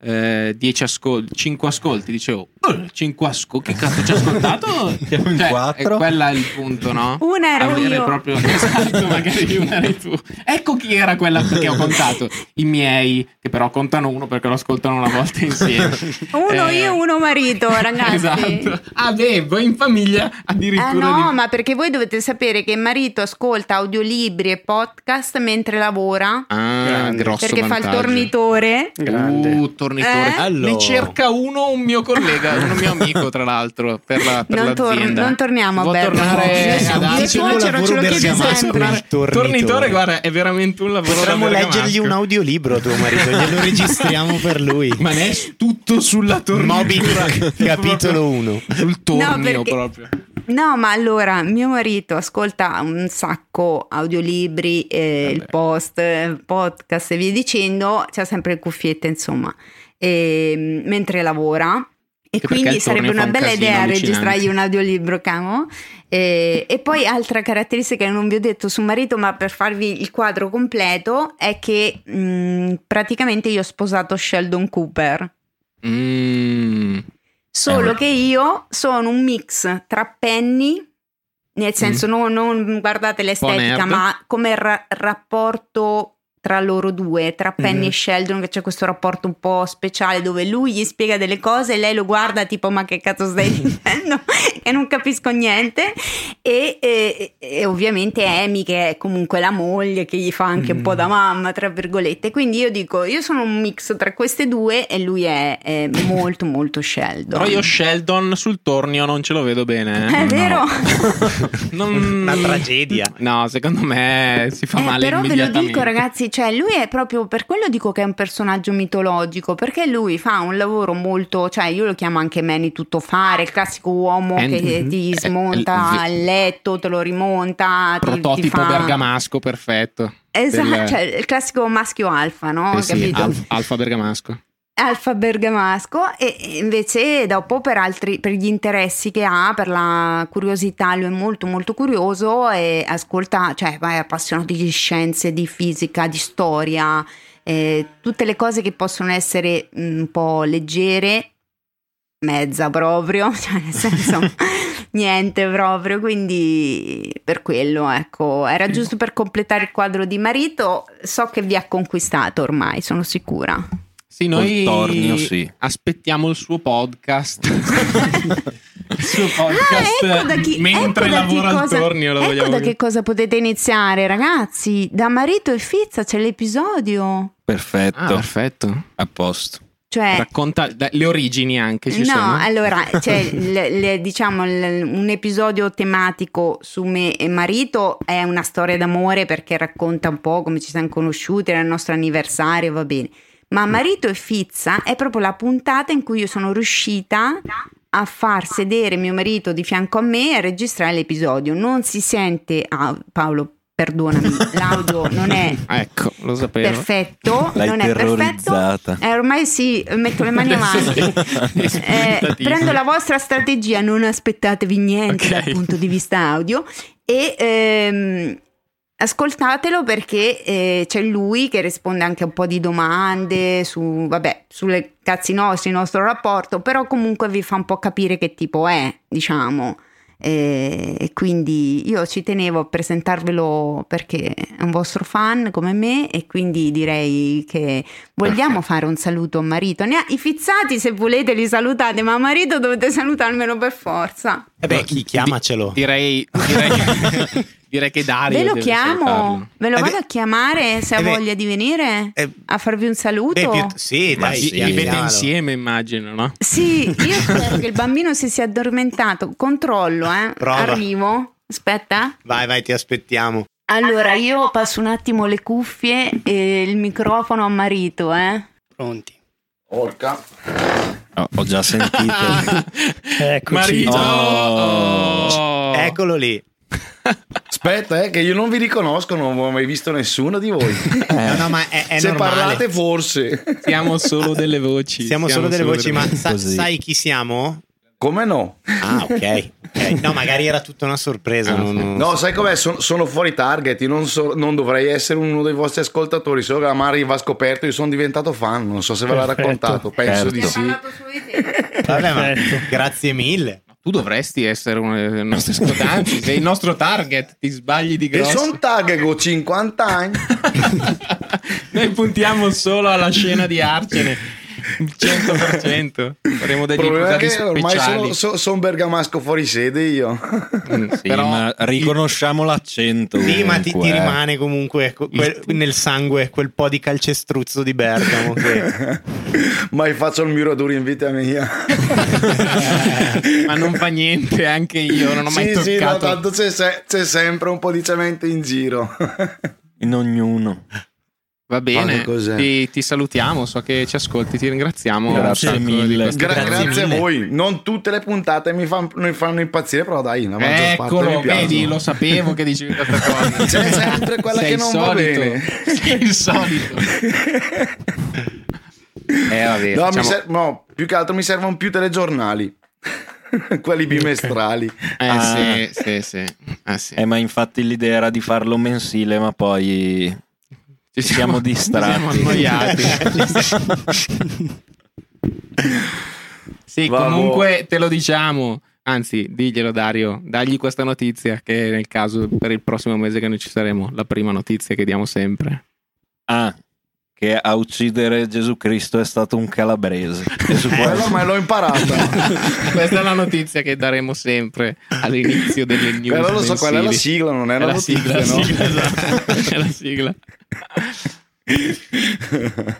10 ascolti, 5 ascolti, dicevo, 5 ascolti, che cazzo ci ha ascoltato? In Cioè, quattro. E quella è il punto, no? Una ero Avere io. proprio esatto, magari una eri tu. Ecco chi era quella perché ho contato i miei, che però contano uno perché lo ascoltano una volta insieme. Uno Eh, io, uno marito, ragazzi. Esatto. Ah, beh, voi in famiglia addirittura. Eh no, di- ma perché voi dovete sapere che il marito ascolta audiolibri e podcast mentre lavora, Ah, Grande. grosso perché fa il vantaggio. tornitore. Grande. Uh, tornitore. Eh? Allora. Ne cerca uno, un mio collega, un mio amico, tra l'altro, per, la, per Non, tor- l'azienda. non torniamo a Bergamo. tornare Io- ad Anzi, suocero lavoro ce lo chiede sempre. Il tornitore. tornitore, guarda, è veramente un lavoro Potremmo leggergli un audiolibro a tuo marito, glielo registriamo per lui. Ma ne è tutto sulla tornitura. Moby Dick, capitolo 1. Sul tornio perché- proprio. No, ma allora mio marito ascolta un sacco audiolibri, eh, Vabbè. il post, eh, podcast e via dicendo, c'ha sempre le cuffiette, insomma, e, mentre lavora. E quindi sarebbe una un bella idea registrargli un audiolibro, camo. E, e poi altra caratteristica che non vi ho detto su marito, ma per farvi il quadro completo, è che mh, praticamente io ho sposato Sheldon Cooper. Mm. Solo Eh. che io sono un mix tra Penny, nel senso non, non guardate l'estetica, ma come ra- rapporto tra loro due, tra Penny Mhm. e Sheldon, che c'è questo rapporto un po' speciale dove lui gli spiega delle cose e lei lo guarda tipo ma che cazzo stai dicendo? e non capisco niente. E, e- e ovviamente Amy che è comunque la moglie che gli fa anche un po' da mamma, tra virgolette. Quindi io dico, io sono un mix tra queste due e lui è, è molto molto Sheldon. Però io Sheldon sul tornio non ce lo vedo bene. eh. È vero? Non- Una tragedia. No, secondo me si fa Eh, male però ve lo dico ragazzi, cioè lui è proprio per quello dico che è un personaggio mitologico, perché lui fa un lavoro molto, cioè io lo chiamo anche Manny tuttofare, il classico uomo And- che ti eh, smonta il- letto, te lo rimonta, ti- ti, Prototipo fa... bergamasco perfetto. Esatto, del- cioè il classico maschio alfa, no? Eh sì, alfa bergamasco. Alfa Bergamasco e invece dopo per altri per gli interessi che ha per la curiosità lui è molto molto curioso e ascolta cioè è appassionato di scienze di fisica di storia eh, tutte le cose che possono essere mm, un po' leggere mezza proprio cioè nel senso niente proprio quindi per quello ecco era giusto per completare il quadro di marito so che vi ha conquistato ormai sono sicura Sì, noi tornio, sì. aspettiamo il suo podcast. suo podcast Ah, ecco da chi, mentre ecco da chi lavora al cosa, tornio. Lo ecco vogliamo da che cosa potete iniziare, ragazzi. Da marito e fizza c'è l'episodio. Perfetto, Ah, perfetto. a posto. Cioè, Racconta le origini anche. Ci no, sono? allora, le- le- diciamo un episodio tematico su me e marito è una storia d'amore perché racconta un po' come ci siamo conosciuti, era il nostro anniversario, va bene. Ma marito e fizza è proprio la puntata in cui io sono riuscita a far sedere mio marito di fianco a me e a registrare l'episodio. Non si sente, ah, Paolo, perdonami, l'audio non è Ecco, lo sapevo. perfetto, L'hai non è perfetto. Eh, ormai sì, metto le mani avanti. Eh, prendo la vostra strategia, non aspettatevi niente Ok. dal punto di vista audio e ehm, ascoltatelo perché eh, c'è lui che risponde anche a un po' di domande su, vabbè, sulle cazzi nostri, il nostro rapporto, però comunque vi fa un po' capire che tipo è, diciamo. Eh, E quindi io ci tenevo a presentarvelo perché è un vostro fan come me e quindi direi che vogliamo fare un saluto a marito. Ne ha- I fizzati se volete li salutate, ma a marito dovete salutarmelo per forza. E beh, chi chiamacelo? Direi, direi, direi che Dario. Ve lo chiamo, salutarlo. ve lo Eh vado beh- a chiamare se ha eh voglia di venire eh, a farvi un saluto. Beh, più- sì, dai, sì, Vi- Vivete insieme, immagino, no? Sì, io spero che il bambino si sia addormentato. Controllo, eh. Prova. Arrivo. Aspetta. Vai, vai, ti aspettiamo. Allora, io passo un attimo le cuffie e il microfono a marito, eh. Pronti. Orca. Oh, ho già sentito. Eccoci. Marito! Oh. Eccolo lì. Aspetta, eh, che io non vi riconosco, non ho mai visto nessuno di voi. No, no, ma è, è Se normale. parlate, forse. Siamo solo delle voci. Siamo solo delle voci, ma sa- sai chi siamo? Come no? Ah, ok. ok. No, magari era tutta una sorpresa. Ah, non- non- No, sai com'è? Son- sono fuori target. Io non, so- non dovrei essere uno dei vostri ascoltatori. Solo che la Mari va scoperto. Io sono diventato fan. Non so se ve l'ha raccontato. Penso Certo. di sì. solo di te. Vabbè, ma grazie mille. Tu dovresti essere uno dei nostri ascoltanti, sei il nostro target, ti sbagli di E grosso. sono tag con 50 anni. Noi puntiamo solo alla scena di Arcene. Il 100%. Faremo degli episodi che ormai sono, so- sono bergamasco fuori sede io. Mm, Sì, però ma riconosciamo l'accento. Sì, ma ti, ti eh. rimane comunque que- quel- nel sangue quel po' di calcestruzzo di Bergamo. Che... Mai faccio il muratura in vita mia. ma non fa niente, anche io non ho mai sì, sì, no, toccato. tanto c'è, se- c'è sempre un po' di cemento in giro. In ognuno. Va bene, ti, ti salutiamo, so che ci ascolti, ti ringraziamo. Grazie mille. Gra- Grazie grazie, mille. a voi. Non tutte le puntate mi, fan- mi fanno impazzire, però dai, la maggior parte Eccolo, mi piace. vedi, lo sapevo che dicevi questa cosa. C'è sempre quella Sei che non va solito. bene. Sei il solito. Eh, vabbè, No, facciamo- ser- no, più che altro mi servono più telegiornali. Quelli bimestrali. Eh Ah. sì, sì, sì. Eh, sì. Eh, ma infatti l'idea era di farlo mensile, ma poi Ci ci siamo distratti. Ci siamo annoiati. sì, Vabbè. comunque te lo diciamo. Anzi, diglielo Dario, dagli questa notizia che nel caso per il prossimo mese che noi ci saremo, la prima notizia che diamo sempre. Ah, che a uccidere Gesù Cristo è stato un calabrese. E su Quello me l'ho imparata. Questa è la notizia che daremo sempre all'inizio delle news. Quella lo so, quella è la sigla, non è È la la notizia, sigla, la no? sigla, esatto. È la sigla.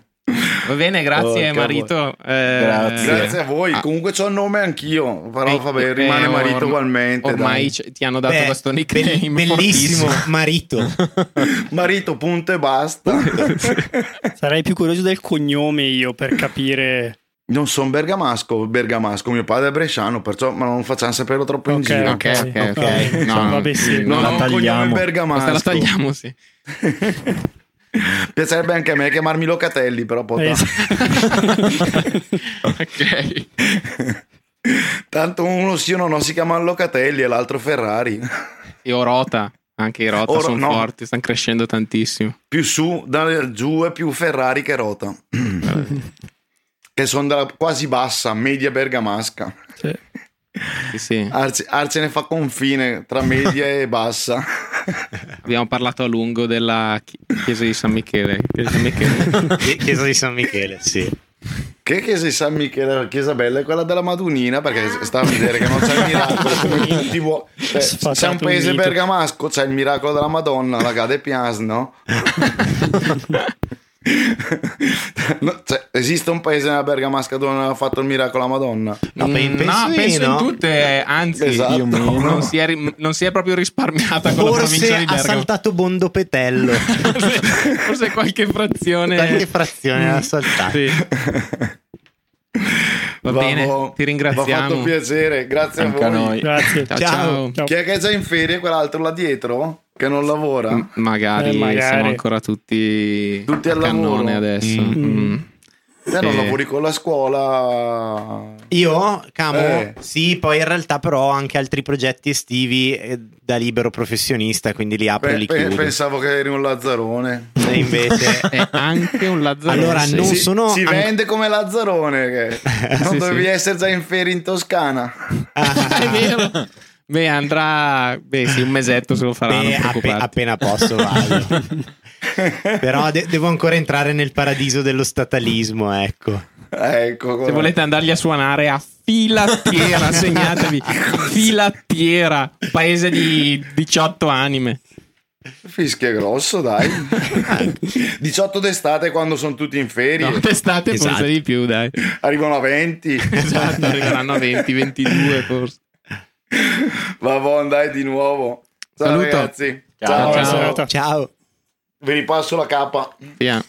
Va bene, grazie Oh, Marito. Eh, Grazie. Grazie a voi. ah, Comunque c'ho il nome anch'io. Però eh, vabbè, rimane eh, marito ugualmente. Ormai c- ti hanno dato Beh, questo be- nickname bellissimo marito. Marito, punto e basta. Sarei più curioso del cognome io per capire. non sono bergamasco, bergamasco. Mio padre è bresciano, perciò ma non facciamo saperlo troppo in Ok, giro. Ok, ok, ok. Ok. No, Vabbè, sì. Non la ho un cognome tagliamo. bergamasco. Questa la tagliamo, sì. Piacerebbe anche a me chiamarmi Locatelli, però poi ok. tanto uno sì o no si chiama Locatelli e l'altro Ferrari. E Orota, anche i Rota Oro- sono no. forti, stanno crescendo tantissimo. più su, da giù è più Ferrari che Rota. che sono della quasi bassa, media bergamasca. sì. Sì, sì. Arce, Arce ne fa confine tra media e bassa. Abbiamo parlato a lungo della chi- chiesa di San Michele. Chiesa di San Michele. Chiesa di San Michele, sì. Che chiesa di San Michele, la chiesa bella è quella della Madunina perché sta a vedere che non c'è il miracolo vuoi. Cioè, Sfatato c'è un paese un bergamasco, c'è il miracolo della Madonna, la Gade Pias, no? No, cioè, esiste un paese nella Bergamasca dove non ha fatto il miracolo alla Madonna? No, Mm, penso no, di penso no. in tutte, anzi, Esatto. io non, non si è, non si è proprio risparmiata con la provincia ha saltato Bondo Petello. forse, qualche frazione. Qualche frazione ha saltato. Sì. Va bene, Vabbò, ti Mi ha ringraziamo. fatto piacere, grazie Anche a a voi. noi. Grazie. Ciao, Ciao. ciao. Ciao. Chi è che è già in ferie? Quell'altro là dietro? Che non lavora? M- Magari, Eh, magari. siamo ancora tutti, Tutti al cannone lavoro. adesso. Mm. Mm. Te non lavori con la scuola? Io, Camo, Eh. sì, poi in realtà però ho anche altri progetti estivi eh, da libero professionista, quindi li apro e li chiudo. pensavo che eri un lazzarone. E invece... È anche un lazzarone. Allora, non si, sono si an- vende come Lazzarone. Che non Sì, dovevi sì. essere già in ferie in Toscana. È vero. Beh, andrà. Beh, sì, un mesetto se lo farà. Beh, appe- appena posso vado. Però de- devo ancora entrare nel paradiso dello statalismo, ecco. ecco. Se volete andargli a suonare a Filattiera, segnatevi. Filattiera, paese di 18 anime. Fischia è grosso, dai. 18 d'estate quando sono tutti in ferie. No, d'estate Esatto. forse di più, dai. Arrivano a 20. Esatto, arriveranno a 20, 22 forse. Va buon, dai, di nuovo. Ciao Saluto. ragazzi. Ciao, ciao. serata. Ciao. Vi ripasso la capa. Via.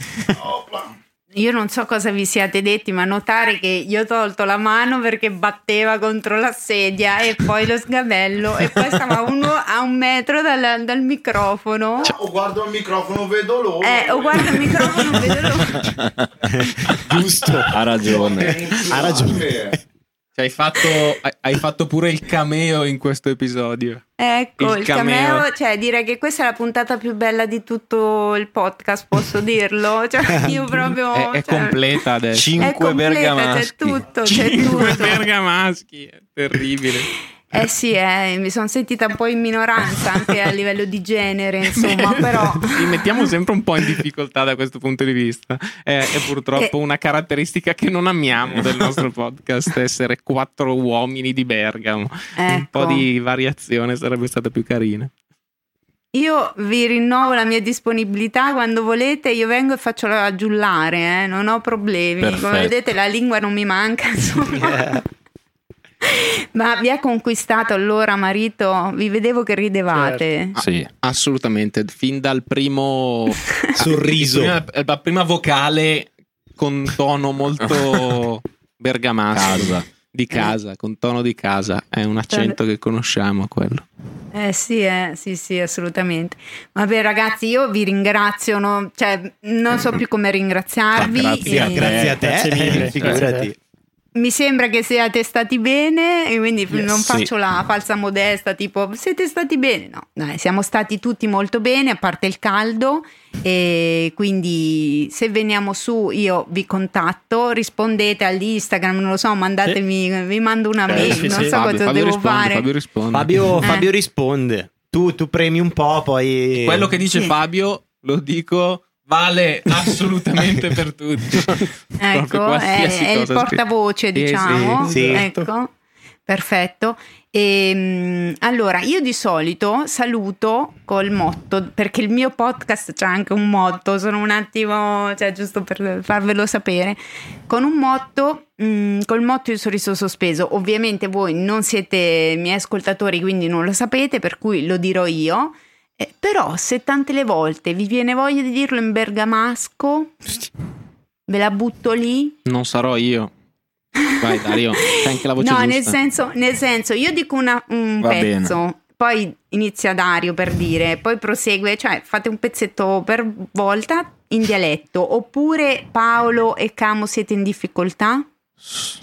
Io non so cosa vi siate detti, ma notare che io ho tolto la mano perché batteva contro la sedia e poi lo sgabello e poi stava uno a un metro dal, dal microfono. O guardo il microfono, vedo loro. Eh, o guarda il microfono, vedo lo- Giusto. Ha ragione. Ha ragione. Cioè, hai, fatto, hai- fatto pure il cameo in questo episodio. Ecco, Il il, cameo. cameo, cioè direi che questa è la puntata più bella di tutto il podcast, posso dirlo? Cioè, io proprio... È, è cioè, completa adesso. È Cinque completa, c'è bergamaschi. tutto, c'è Cinque tutto. bergamaschi, è terribile. Eh sì, eh, mi sono sentita un po' in minoranza anche a livello di genere, insomma, però... Ci mettiamo sempre un po' in difficoltà da questo punto di vista. È, è purtroppo Eh. una caratteristica che non amiamo del nostro podcast, essere quattro uomini di Bergamo. Un Ecco. po' di variazione sarebbe stata più carina. Io vi rinnovo la mia disponibilità quando volete, io vengo e faccio la giullare, eh, non ho problemi. Perfetto. Come vedete la lingua non mi manca, insomma. Ma vi ha conquistato allora, marito? Vi vedevo che ridevate. Sì. Assolutamente, fin dal primo Sorriso. prima- la prima vocale con tono molto bergamasco di casa, con tono di casa, è un accento che conosciamo quello. Eh sì, eh, sì, sì, assolutamente. Vabbè, ragazzi, io vi ringrazio, no? cioè, non so più come ringraziarvi. Ah, grazie a e- te. Grazie a te. Grazie mille. Figurati. Mi sembra che siate stati bene, e quindi Yes, non sì. faccio la falsa modesta, tipo siete stati bene. No, dai, siamo stati tutti molto bene, a parte il caldo. E quindi se veniamo su io vi contatto, rispondete all'Instagram, non lo so, mandatemi, vi mando una Eh, mail, sì, non sì. so cosa devo risponde, fare. Fabio risponde. Fabio, Eh. Fabio risponde. Tu, tu premi un po', poi... Quello che dice Sì. Fabio, lo dico, vale assolutamente per tutti. Ecco, è, è il portavoce, scritta. Diciamo. sì, sì. Ecco, perfetto. E, allora, io di solito saluto col motto, perché il mio podcast c'ha anche un motto, sono un attimo, cioè giusto per farvelo sapere, con un motto, mm, col motto il sorriso sospeso. Ovviamente voi non siete miei ascoltatori, quindi non lo sapete, per cui lo dirò io. Eh, però se tante le volte vi viene voglia di dirlo in bergamasco, ve la butto lì. Non sarò io. Vai Dario, c'è anche la voce no, nel senso, nel senso, io dico una- un Va pezzo, poi inizia Dario per dire, poi prosegue, cioè fate un pezzetto per volta in dialetto, oppure Paolo e Camo siete in difficoltà?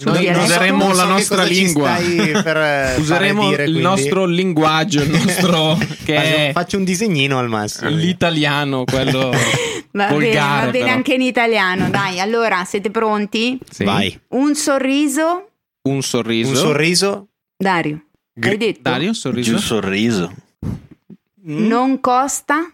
Noi useremo la nostra lingua. eh, Useremo dire, il nostro linguaggio, il nostro che Faccio, un disegnino al massimo. l'italiano, quello Va volgare. bene, va bene però. anche in italiano, dai, allora siete pronti? Sì. Vai. Un sorriso, Un sorriso. Un sorriso. Dario, hai detto? Dario, un sorriso. il sorriso. Non costa,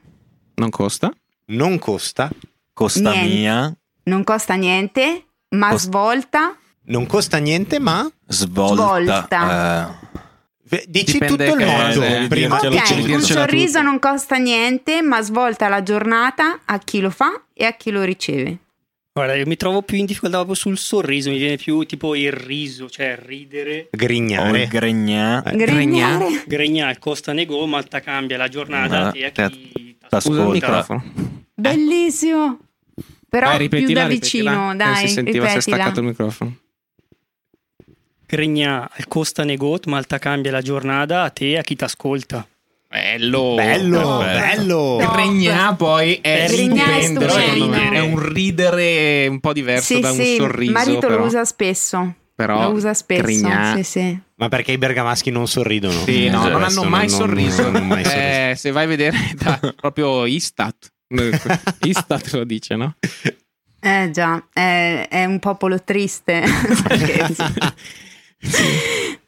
Non costa. Non costa. Costa Niente. mia. non costa niente, ma Cost- svolta? Non costa niente, ma Svolta. Svolta. eh, Dici Dipende tutto il mondo eh, prima. Ok, un dircela sorriso non costa niente, ma svolta la giornata a chi lo fa e a chi lo riceve. Guarda, io mi trovo più in difficoltà proprio sul sorriso, mi viene più tipo il riso, cioè ridere. Grignare. gregnà. Eh, Gregnare. Gregnare costa nego, malta cambia la giornata Ma a te a chi t'ascolta. Microfono. Bellissimo. Però Vai, più ripetila, da ripetila. vicino, Eh, dai, si sentiva si è ripetila. staccato il microfono. Gregnare costa nego, malta cambia la giornata a te a chi ti ascolta. Bello. Bello, Perfetto. bello. No. Regna poi è Gregnà è stupendo, me. È un ridere un po' diverso Sì, da un sì, sorriso. marito però. lo usa spesso. Però lo usa spesso, Grignà- sì, sì. Ma perché i bergamaschi non sorridono? Sì, no, Eh, non hanno mai non- sorriso. non hanno mai sorriso. Eh, se vai a vedere da proprio Istat. Istat lo dice, no? Eh già, è, è un popolo triste. Scherzo.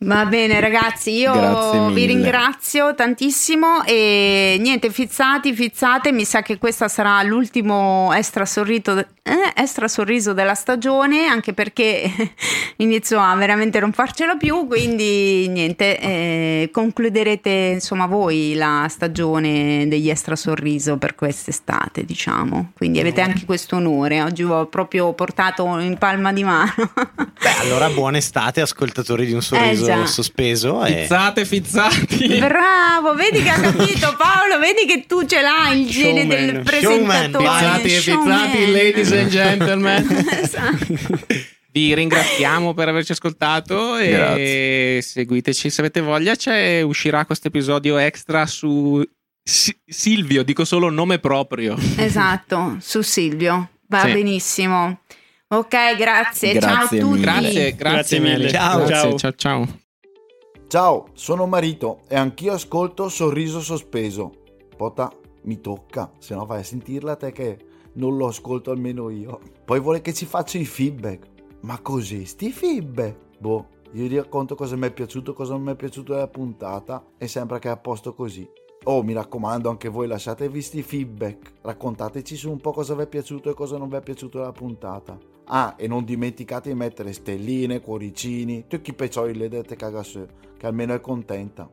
Va bene ragazzi, io vi ringrazio tantissimo e niente, fizzati, fizzate, mi sa che questa sarà l'ultimo extra, sorrito, eh, extra sorriso della stagione, anche perché inizio a veramente non farcela più, quindi niente, eh, concluderete insomma voi la stagione degli extra sorriso per quest'estate, diciamo, quindi avete anche questo onore, oggi ho proprio portato in palma di mano. Beh, allora buona estate, ascoltatori di un sorriso Eh, sospeso. E... Fizzate, fizzati. Bravo, vedi che ha capito Paolo, vedi che tu ce l'hai il gene Showman. del presentatore. Fizzati e Showman. fizzati, ladies and gentlemen. Esatto. Vi ringraziamo per averci ascoltato e Grazie. seguiteci se avete voglia. C'è, uscirà questo episodio extra su Si- Silvio, dico solo nome proprio. Esatto, su Silvio, va Sì. benissimo. Ok, grazie, ciao a Grazie tutti. mille. Grazie, grazie, Grazie mille. Ciao. Grazie, Ciao. ciao, ciao. Ciao, sono Marito e anch'io ascolto Sorriso Sospeso. Pota, mi tocca, se no vai a sentirla te che non lo ascolto almeno io. Poi vuole che ci faccia i feedback. Ma così, sti feedback? Boh, io gli racconto cosa mi è piaciuto, cosa non mi è piaciuto della puntata e sembra che è a posto così. Oh, mi raccomando, anche voi lasciatevi sti feedback. Raccontateci su un po' cosa vi è piaciuto e cosa non vi è piaciuto della puntata. Ah, e non dimenticate di mettere stelline, cuoricini, tutti i peccioli le dette cagasè, che almeno è contenta.